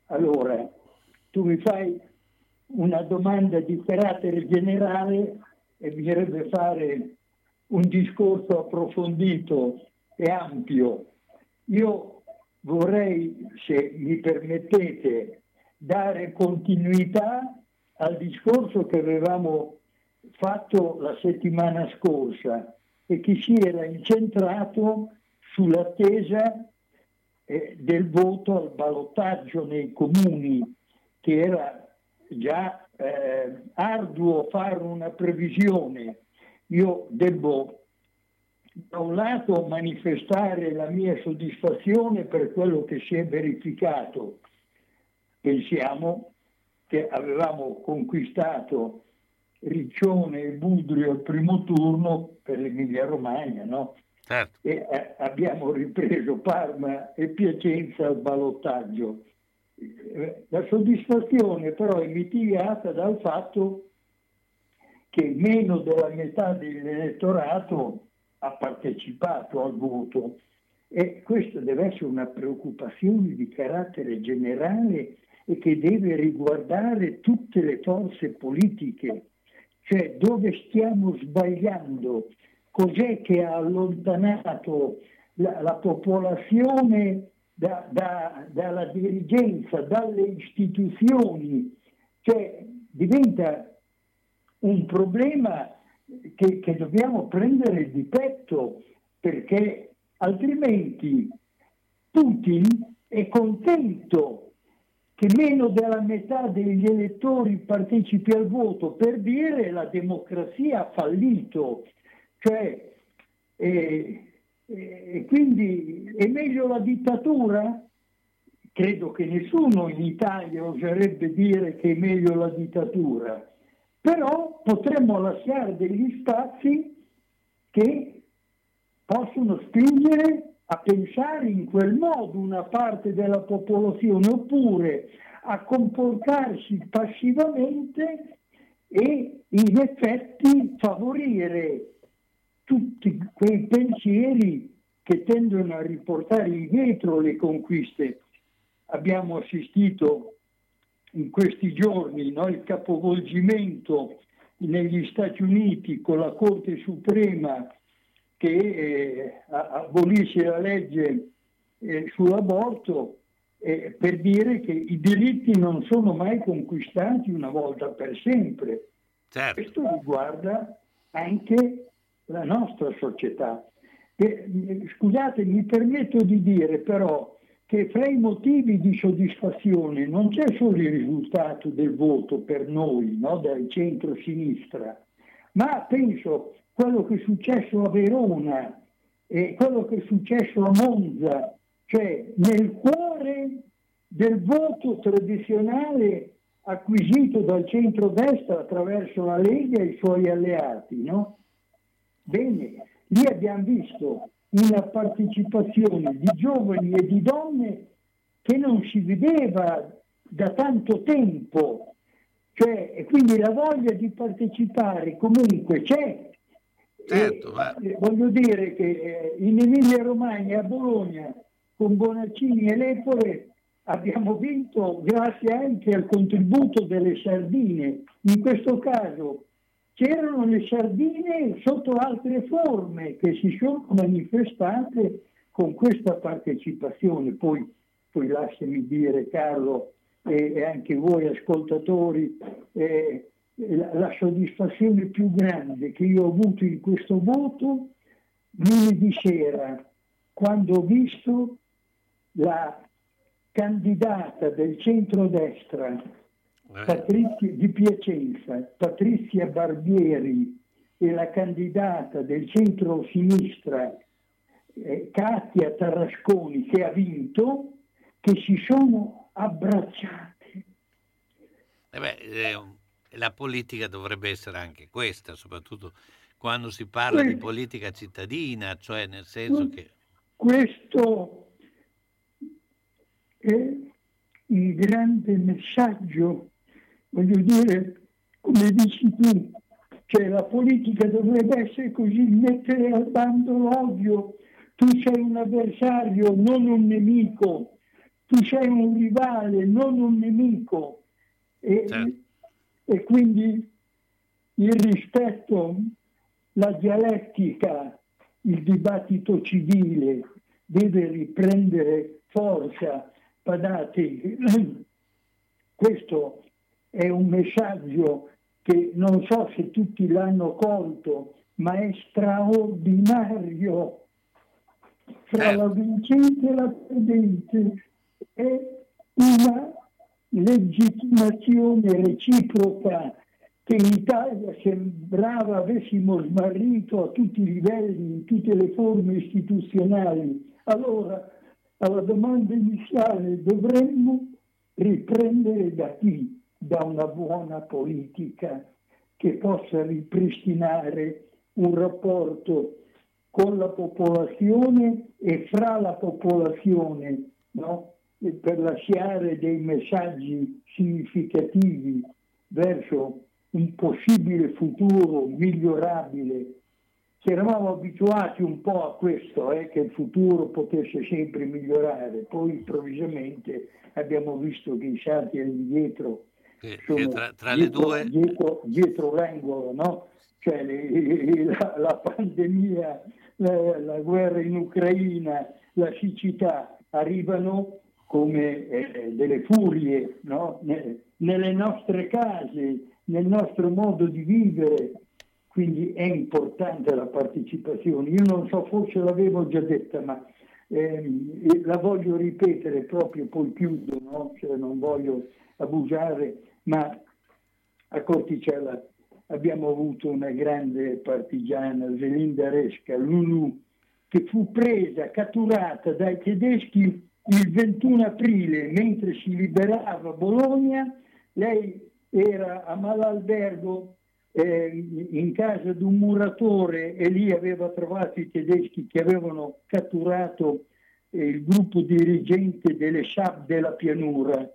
Allora, tu mi fai una domanda di carattere generale e bisognerebbe fare un discorso approfondito e ampio. Io vorrei, se mi permettete, dare continuità al discorso che avevamo fatto la settimana scorsa e che si era incentrato sull'attesa eh, del voto al ballottaggio nei comuni, che era già eh, arduo fare una previsione. Io devo da un lato manifestare la mia soddisfazione per quello che si è verificato. Pensiamo che avevamo conquistato Riccione e Budrio al primo turno per l'Emilia Romagna, no? Certo. E eh, abbiamo ripreso Parma e Piacenza al ballottaggio. Eh, La soddisfazione però è mitigata dal fatto che meno della metà dell'elettorato ha partecipato al voto e questa deve essere una preoccupazione di carattere generale e che deve riguardare tutte le forze politiche, cioè dove stiamo sbagliando, cos'è che ha allontanato la, la popolazione da- da- dalla dirigenza, dalle istituzioni, cioè diventa un problema che, che dobbiamo prendere di petto perché altrimenti Putin è contento che meno della metà degli elettori partecipi al voto per dire la democrazia ha fallito, cioè e, e quindi è meglio la dittatura? Credo che nessuno in Italia oserebbe dire che è meglio la dittatura, però potremmo lasciare degli spazi che possono spingere a pensare in quel modo una parte della popolazione oppure a comportarsi passivamente e in effetti favorire tutti quei pensieri che tendono a riportare indietro le conquiste. Abbiamo assistito in questi giorni no, il capovolgimento negli Stati Uniti con la Corte Suprema che eh, abolisce la legge eh, sull'aborto eh, per dire che i diritti non sono mai conquistati una volta per sempre. Questo riguarda anche la nostra società. E, eh, scusate, mi permetto di dire però che fra i motivi di soddisfazione non c'è solo il risultato del voto per noi, no, del centro-sinistra, ma penso quello che è successo a Verona e quello che è successo a Monza, cioè nel cuore del voto tradizionale acquisito dal centro-destra attraverso la Lega e i suoi alleati, no? Bene, lì abbiamo visto una partecipazione di giovani e di donne che non si vedeva da tanto tempo, cioè, e quindi la voglia di partecipare comunque c'è. Certo, eh, voglio dire che eh, in Emilia Romagna e a Bologna con Bonaccini e Lepore abbiamo vinto grazie anche al contributo delle sardine. In questo caso c'erano le sardine sotto altre forme che si sono manifestate con questa partecipazione. Poi, poi lasciami dire, Carlo, e, e anche voi ascoltatori, eh, la, la soddisfazione più grande che io ho avuto in questo voto lunedì sera, quando ho visto la candidata del centrodestra Patrizia, di Piacenza, Patrizia Barbieri, e la candidata del centro-sinistra eh, Katia Tarasconi, che ha vinto, che si sono abbracciate. Eh beh, eh, la politica dovrebbe essere anche questa, soprattutto quando si parla di politica cittadina, cioè nel senso che... Questo è il grande messaggio, voglio dire, come dici tu, cioè la politica dovrebbe essere così, mettere al bando l'odio, tu sei un avversario, non un nemico, tu sei un rivale, non un nemico. E, e quindi il rispetto, la dialettica, il dibattito civile deve riprendere forza. Badate, questo è un messaggio che non so se tutti l'hanno colto, ma è straordinario. Fra la vincente e la perdente è una legittimazione reciproca che in Italia sembrava avessimo smarrito a tutti i livelli, in tutte le forme istituzionali. Allora, alla domanda iniziale, dovremmo riprendere da chi? Da una buona politica che possa ripristinare un rapporto con la popolazione e fra la popolazione, no? Per lasciare dei messaggi significativi verso un possibile futuro migliorabile. Ci eravamo abituati un po' a questo, eh, che il futuro potesse sempre migliorare, poi improvvisamente abbiamo visto che i salti all'indietro che- che sono tra, tra le dietro, due... dietro, dietro l'angolo, no? Cioè le- la, la pandemia, la, la guerra in Ucraina, la siccità arrivano come eh, delle furie no? Ne- nelle nostre case, nel nostro modo di vivere, quindi è importante la partecipazione. Io non so, forse l'avevo già detta, ma ehm, e la voglio ripetere proprio, poi chiudo, no? Cioè, non voglio abusare, ma a Corticella abbiamo avuto una grande partigiana, Zelinda Resca, Lulu, che fu presa, catturata dai tedeschi il 21 aprile, mentre si liberava Bologna, lei era a Malalbergo eh, in casa di un muratore e lì aveva trovato i tedeschi che avevano catturato eh, il gruppo dirigente delle Shab della pianura.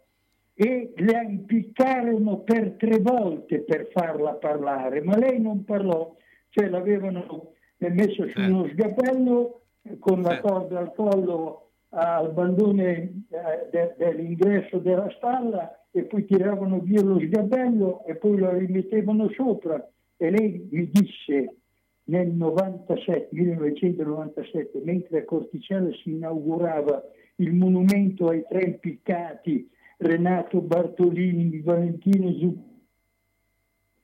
E la impiccarono per tre volte per farla parlare, ma lei non parlò, cioè l'avevano messo su uno sgabello eh, con la corda al collo al bandone eh, de- dell'ingresso della stalla e poi tiravano via lo sgabello e poi lo rimettevano sopra e lei mi disse nel 97, 1997, mentre a Corticella si inaugurava il monumento ai tre impiccati, Renato Bartolini, Valentino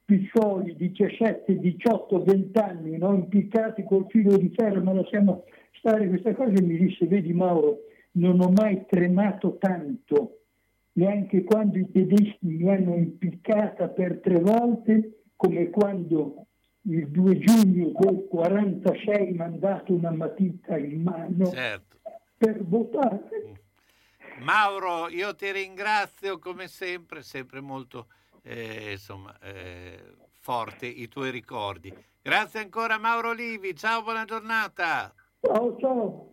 Zuppiccioli, 17, 18, 20 anni, no? impiccati col filo di ferro, ma lasciamo stare queste cose, mi disse, vedi Mauro, non ho mai tremato tanto, neanche quando i tedeschi mi hanno impiccata per tre volte, come quando il 2 giugno del 46 mi hanno dato una matita in mano Certo. per votare. Mauro, io ti ringrazio come sempre, sempre molto eh, insomma, eh, forte i tuoi ricordi. Grazie ancora Mauro Livi, ciao, buona giornata. Ciao, ciao.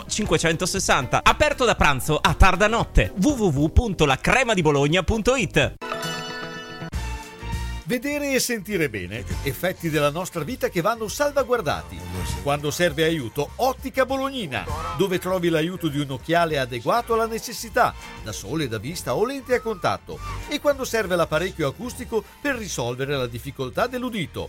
560. Aperto da pranzo a tarda notte. www.lacremadibologna.it Vedere e sentire bene, effetti della nostra vita che vanno salvaguardati. Quando serve aiuto, Ottica Bolognina, dove trovi l'aiuto di un occhiale adeguato alla necessità, da sole, da vista o lenti a contatto, e quando serve l'apparecchio acustico per risolvere la difficoltà dell'udito.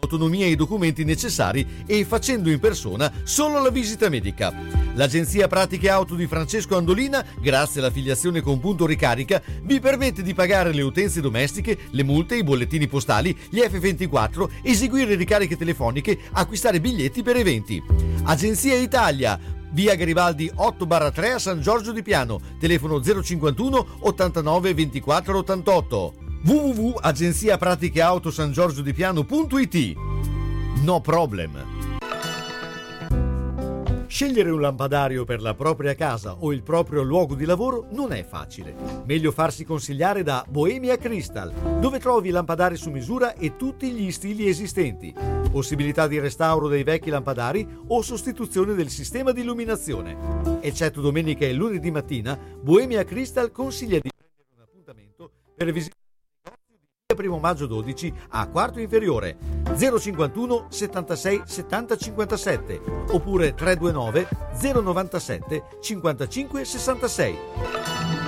autonomia i documenti necessari e facendo in persona solo la visita medica. L'agenzia Pratiche Auto di Francesco Andolina, grazie all'affiliazione con Punto Ricarica, vi permette di pagare le utenze domestiche, le multe, i bollettini postali, gli F24, eseguire ricariche telefoniche, acquistare biglietti per eventi. Agenzia Italia, via Garibaldi 8-3 a San Giorgio di Piano, telefono 051 89 24 88 www.agenziapraticheautosangiorgiodipiano.it No problem. Scegliere un lampadario per la propria casa o il proprio luogo di lavoro non è facile. Meglio farsi consigliare da Bohemia Crystal, dove trovi lampadari su misura e tutti gli stili esistenti. possibilità di restauro dei vecchi lampadari o sostituzione del sistema di illuminazione. Eccetto domenica e lunedì mattina, Bohemia Crystal consiglia di prendere un appuntamento per visitare il primo maggio 12 a quarto inferiore 051 76 70 57 oppure 329 097 55 66.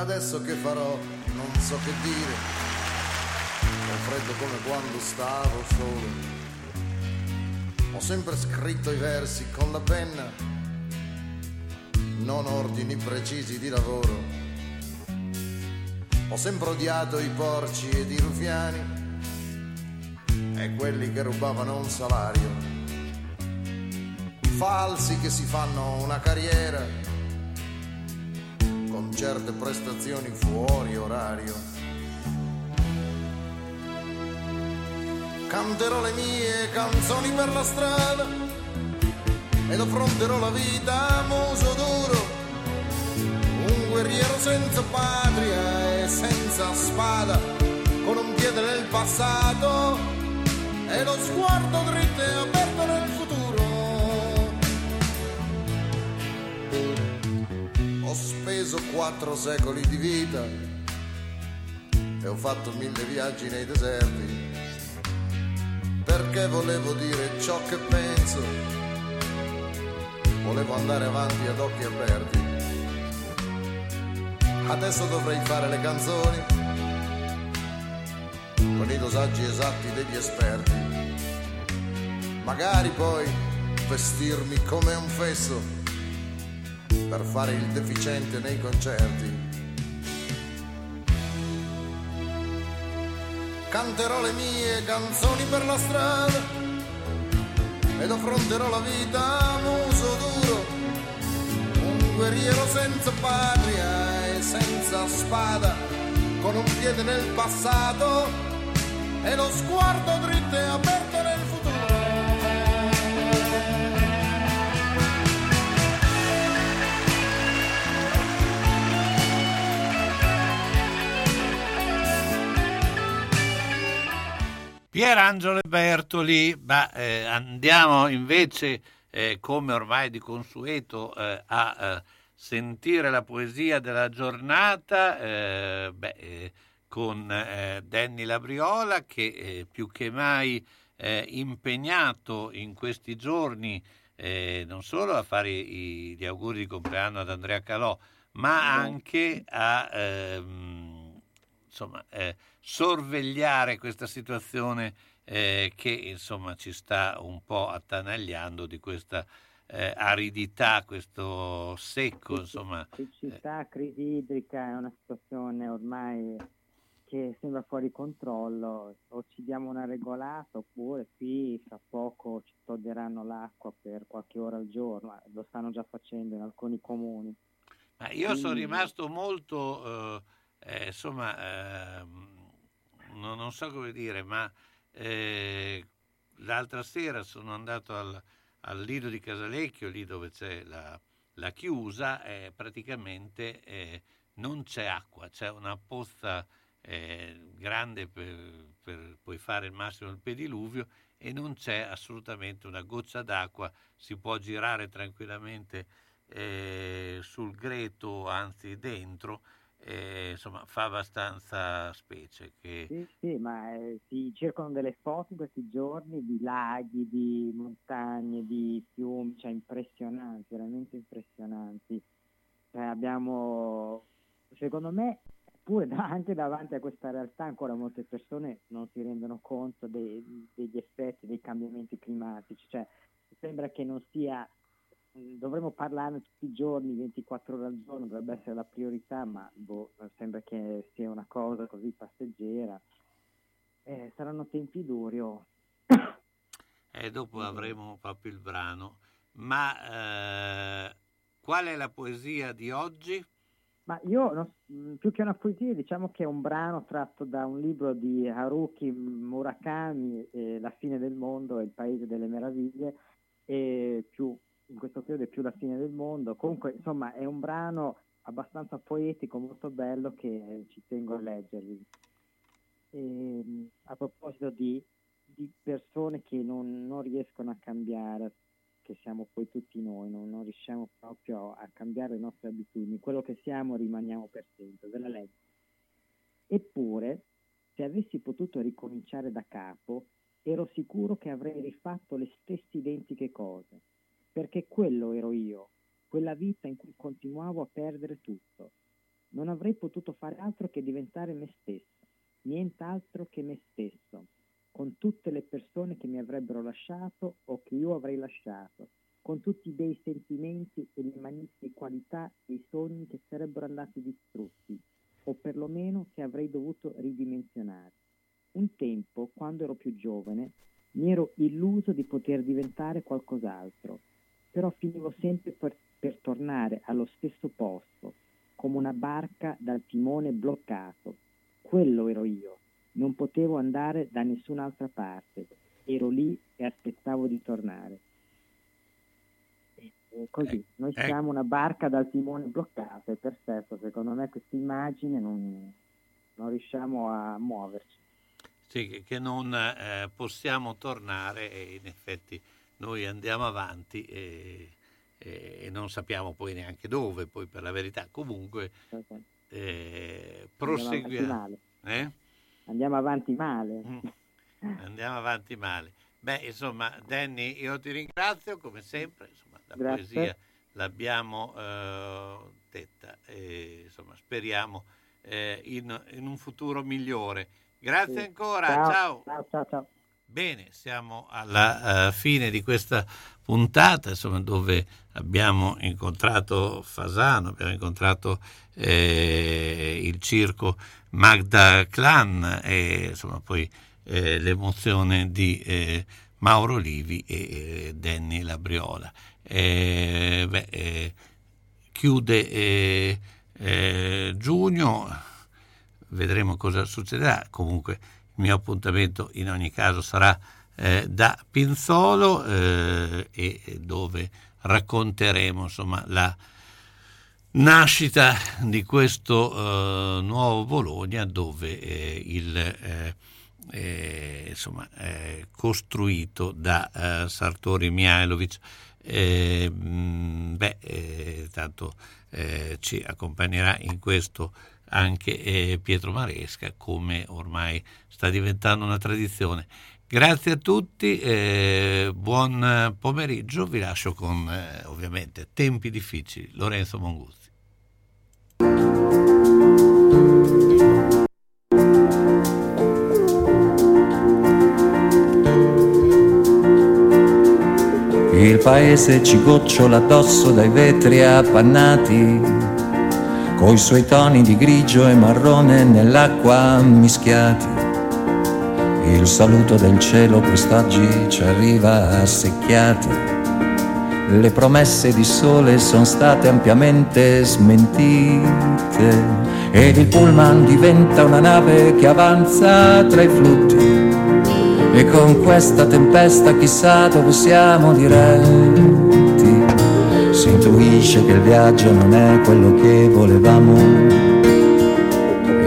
Adesso che farò? Non so che dire. Ho freddo come quando stavo solo. Ho sempre scritto i versi con la penna, non ordini precisi di lavoro. Ho sempre odiato i porci ed i rufiani e quelli che rubavano un salario. I falsi che si fanno una carriera con certe prestazioni fuori orario. Canterò le mie canzoni per la strada ed affronterò la vita a muso duro, un guerriero senza patria e senza spada, con un piede nel passato e lo sguardo dritto e aperto nel futuro. Speso quattro secoli di vita e ho fatto mille viaggi nei deserti perché volevo dire ciò che penso, volevo andare avanti ad occhi aperti. Adesso dovrei fare le canzoni con i dosaggi esatti degli esperti, magari poi vestirmi come un fesso per fare il deficiente nei concerti. Canterò le mie canzoni per la strada ed affronterò la vita a muso duro, un guerriero senza patria e senza spada, con un piede nel passato e lo sguardo dritto e aperto Pierangelo Bertoli, ma eh, andiamo invece, eh, come ormai di consueto, eh, a eh, sentire la poesia della giornata eh, beh, eh, con Danny Labriola che più che mai impegnato in questi giorni non solo a fare i- gli auguri di compleanno ad Andrea Calò, ma anche a ehm, insomma, sorvegliare questa situazione eh, che insomma ci sta un po' attanagliando di questa eh, aridità, questo secco, insomma. Siccità, crisi idrica è una situazione ormai che sembra fuori controllo, o ci diamo una regolata oppure qui fra poco ci toglieranno l'acqua per qualche ora al giorno, lo stanno già facendo in alcuni comuni. Ma io sono Quindi- rimasto molto, eh, eh, insomma, ehm, non, non so come dire, ma eh, l'altra sera sono andato al, al Lido di Casalecchio, lì dove c'è la, la chiusa, e praticamente eh, non c'è acqua, c'è una pozza eh, grande per, per poi fare il massimo del pediluvio e non c'è assolutamente una goccia d'acqua, si può girare tranquillamente eh, sul greto, anzi dentro, eh, insomma fa abbastanza specie. Che... Sì, sì, ma eh, si cercano delle foto in questi giorni di laghi, di montagne, di fiumi, cioè impressionanti, veramente impressionanti. Cioè, abbiamo, secondo me, Eppure da- anche davanti a questa realtà ancora molte persone non si rendono conto dei- degli effetti dei cambiamenti climatici, cioè sembra che non sia, dovremmo parlarne tutti i giorni, 24 ore al giorno, dovrebbe essere la priorità, ma boh, sembra che sia una cosa così passeggera. Eh, saranno tempi duri, oh. E dopo avremo proprio il brano. Ma eh, qual è la poesia di oggi? Ma io, mh, più che una poesia, diciamo che è un brano tratto da un libro di Haruki Murakami, eh, La fine del mondo e il paese delle meraviglie, e più, in questo periodo è più La fine del mondo. Comunque, insomma, è un brano abbastanza poetico, molto bello, che ci tengo a leggervi. E, mh, a proposito di, di persone che non, non riescono a cambiare, che siamo poi tutti noi, non, non riusciamo proprio a cambiare le nostre abitudini, quello che siamo rimaniamo per sempre, ve la leggo. Eppure, se avessi potuto ricominciare da capo, ero sicuro che avrei rifatto le stesse identiche cose, perché quello ero io, quella vita in cui continuavo a perdere tutto. Non avrei potuto fare altro che diventare me stesso, nient'altro che me stesso, con tutte le persone che mi avrebbero lasciato o che io avrei lasciato, con tutti i bei sentimenti e le magnifiche qualità e i sogni che sarebbero andati distrutti, o perlomeno che avrei dovuto ridimensionare. Un tempo, quando ero più giovane, mi ero illuso di poter diventare qualcos'altro, però finivo sempre per, per tornare allo stesso posto, come una barca dal timone bloccato. Quello ero io, non potevo andare da nessun'altra parte, ero lì e aspettavo di tornare. E- così, noi eh. siamo una barca dal timone bloccato, è perfetto, secondo me questa immagine non, non riusciamo a muoverci. Sì, che- che non eh, possiamo tornare e in effetti noi andiamo avanti e, e- e non sappiamo poi neanche dove, poi per la verità. Comunque eh, proseguiamo. Eh? Andiamo avanti male. Andiamo avanti male. Beh, insomma, Danny, io ti ringrazio come sempre, insomma, la Grazie. poesia l'abbiamo eh, detta e insomma, speriamo eh, in, in un futuro migliore. Grazie Sì. ancora, ciao. Ciao, ciao, ciao. Bene, siamo alla eh, fine di questa puntata, insomma, dove abbiamo incontrato Fasano, abbiamo incontrato eh, il circo Magda Clan e insomma poi eh, l'emozione di eh, Mauro Livi e eh, Danny Labriola. Eh, beh, eh, chiude giugno, vedremo cosa succederà. Comunque il mio appuntamento in ogni caso sarà eh, da Pinzolo eh, e dove racconteremo insomma la nascita di questo eh, nuovo Bologna dove eh, il eh, eh, insomma costruito da Sartori Mihailovic. Eh, beh eh, tanto ci accompagnerà in questo anche Pietro Maresca come ormai sta diventando una tradizione Grazie a tutti, eh, buon pomeriggio, vi lascio con eh, ovviamente tempi difficili. Lorenzo Monguzzi. Il paese ci gocciola addosso dai vetri appannati, coi suoi toni di grigio e marrone nell'acqua mischiati. Il saluto del cielo quest'oggi ci arriva a secchiati. Le promesse di sole sono state ampiamente smentite ed il pullman diventa una nave che avanza tra i flutti e con questa tempesta chissà dove siamo diretti. Si intuisce che il viaggio non è quello che volevamo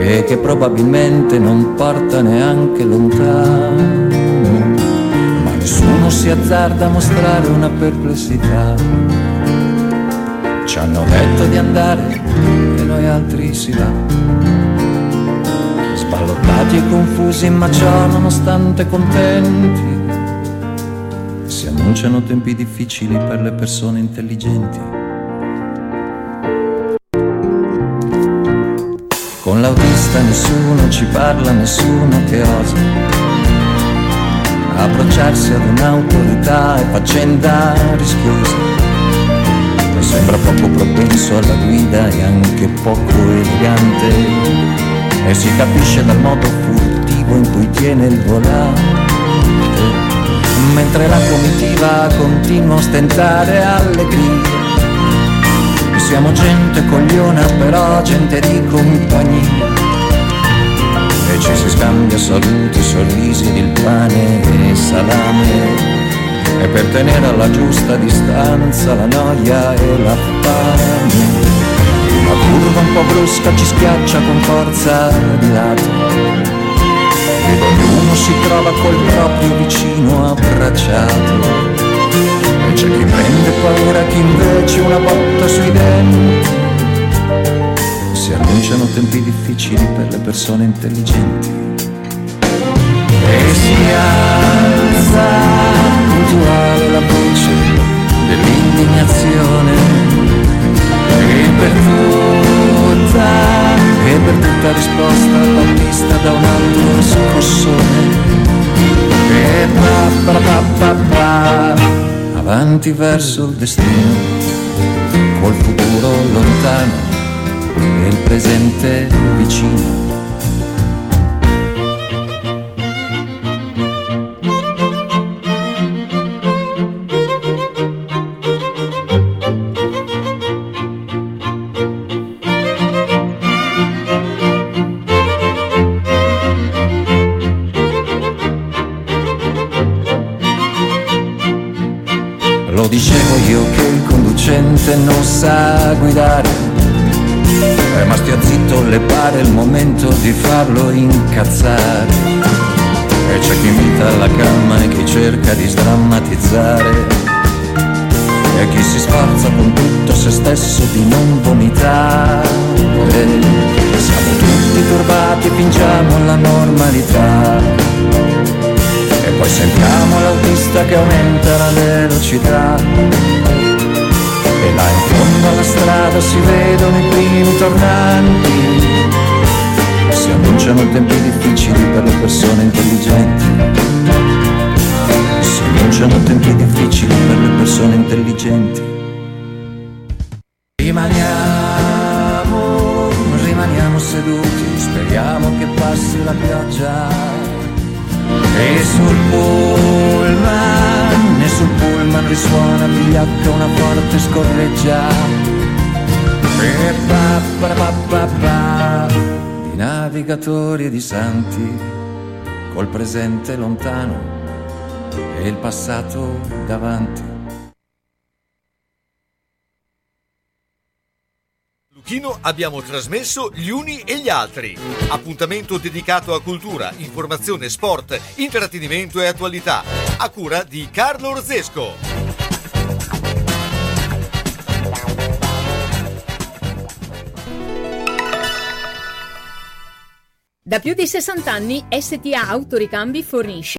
e che probabilmente non porta neanche lontano. Ma nessuno si azzarda a mostrare una perplessità. Ci hanno detto di andare e noi altri si va. Sballottati e confusi, ma ciò nonostante contenti. Si annunciano tempi difficili per le persone intelligenti. Con l'autista nessuno ci parla, nessuno che osa approcciarsi ad un'autorità è faccenda rischiosa. Sembra poco propenso alla guida e anche poco elegante. E si capisce dal modo furtivo in cui tiene il volante. Mentre la comitiva continua a ostentare allegria. Siamo gente cogliona, però gente di compagnia. E ci si scambia saluti, sorrisi ed il pane e salame. E per tenere alla giusta distanza la noia e la fame. Una curva un po' brusca ci schiaccia con forza di lato. Ed ognuno si trova col proprio vicino abbracciato c'è chi prende paura, chi invece una botta sui denti si annunciano tempi difficili per le persone intelligenti. E si alza puntuale la voce dell'indignazione e per tutta, e per tutta risposta battista da un altro scossone. E pa pa pa pa pa, avanti verso il destino, col futuro lontano e il presente vicino. Le pare il momento di farlo incazzare. E c'è chi invita alla calma e chi cerca di sdrammatizzare. E chi si sforza con tutto se stesso di non vomitare. Siamo tutti turbati fingiamo la normalità. E poi sentiamo l'autista che aumenta la velocità e là in fondo alla strada si vedono i primi tornanti. Si annunciano tempi difficili per le persone intelligenti. Si annunciano tempi difficili per le persone intelligenti. Navigatori e di santi, col presente lontano e il passato davanti. Luchino abbiamo trasmesso Gli uni e gli altri. Appuntamento dedicato a cultura, informazione, sport, intrattenimento e attualità. A cura di Carlo Orzesco. Da più di 60 anni STA Autoricambi fornisce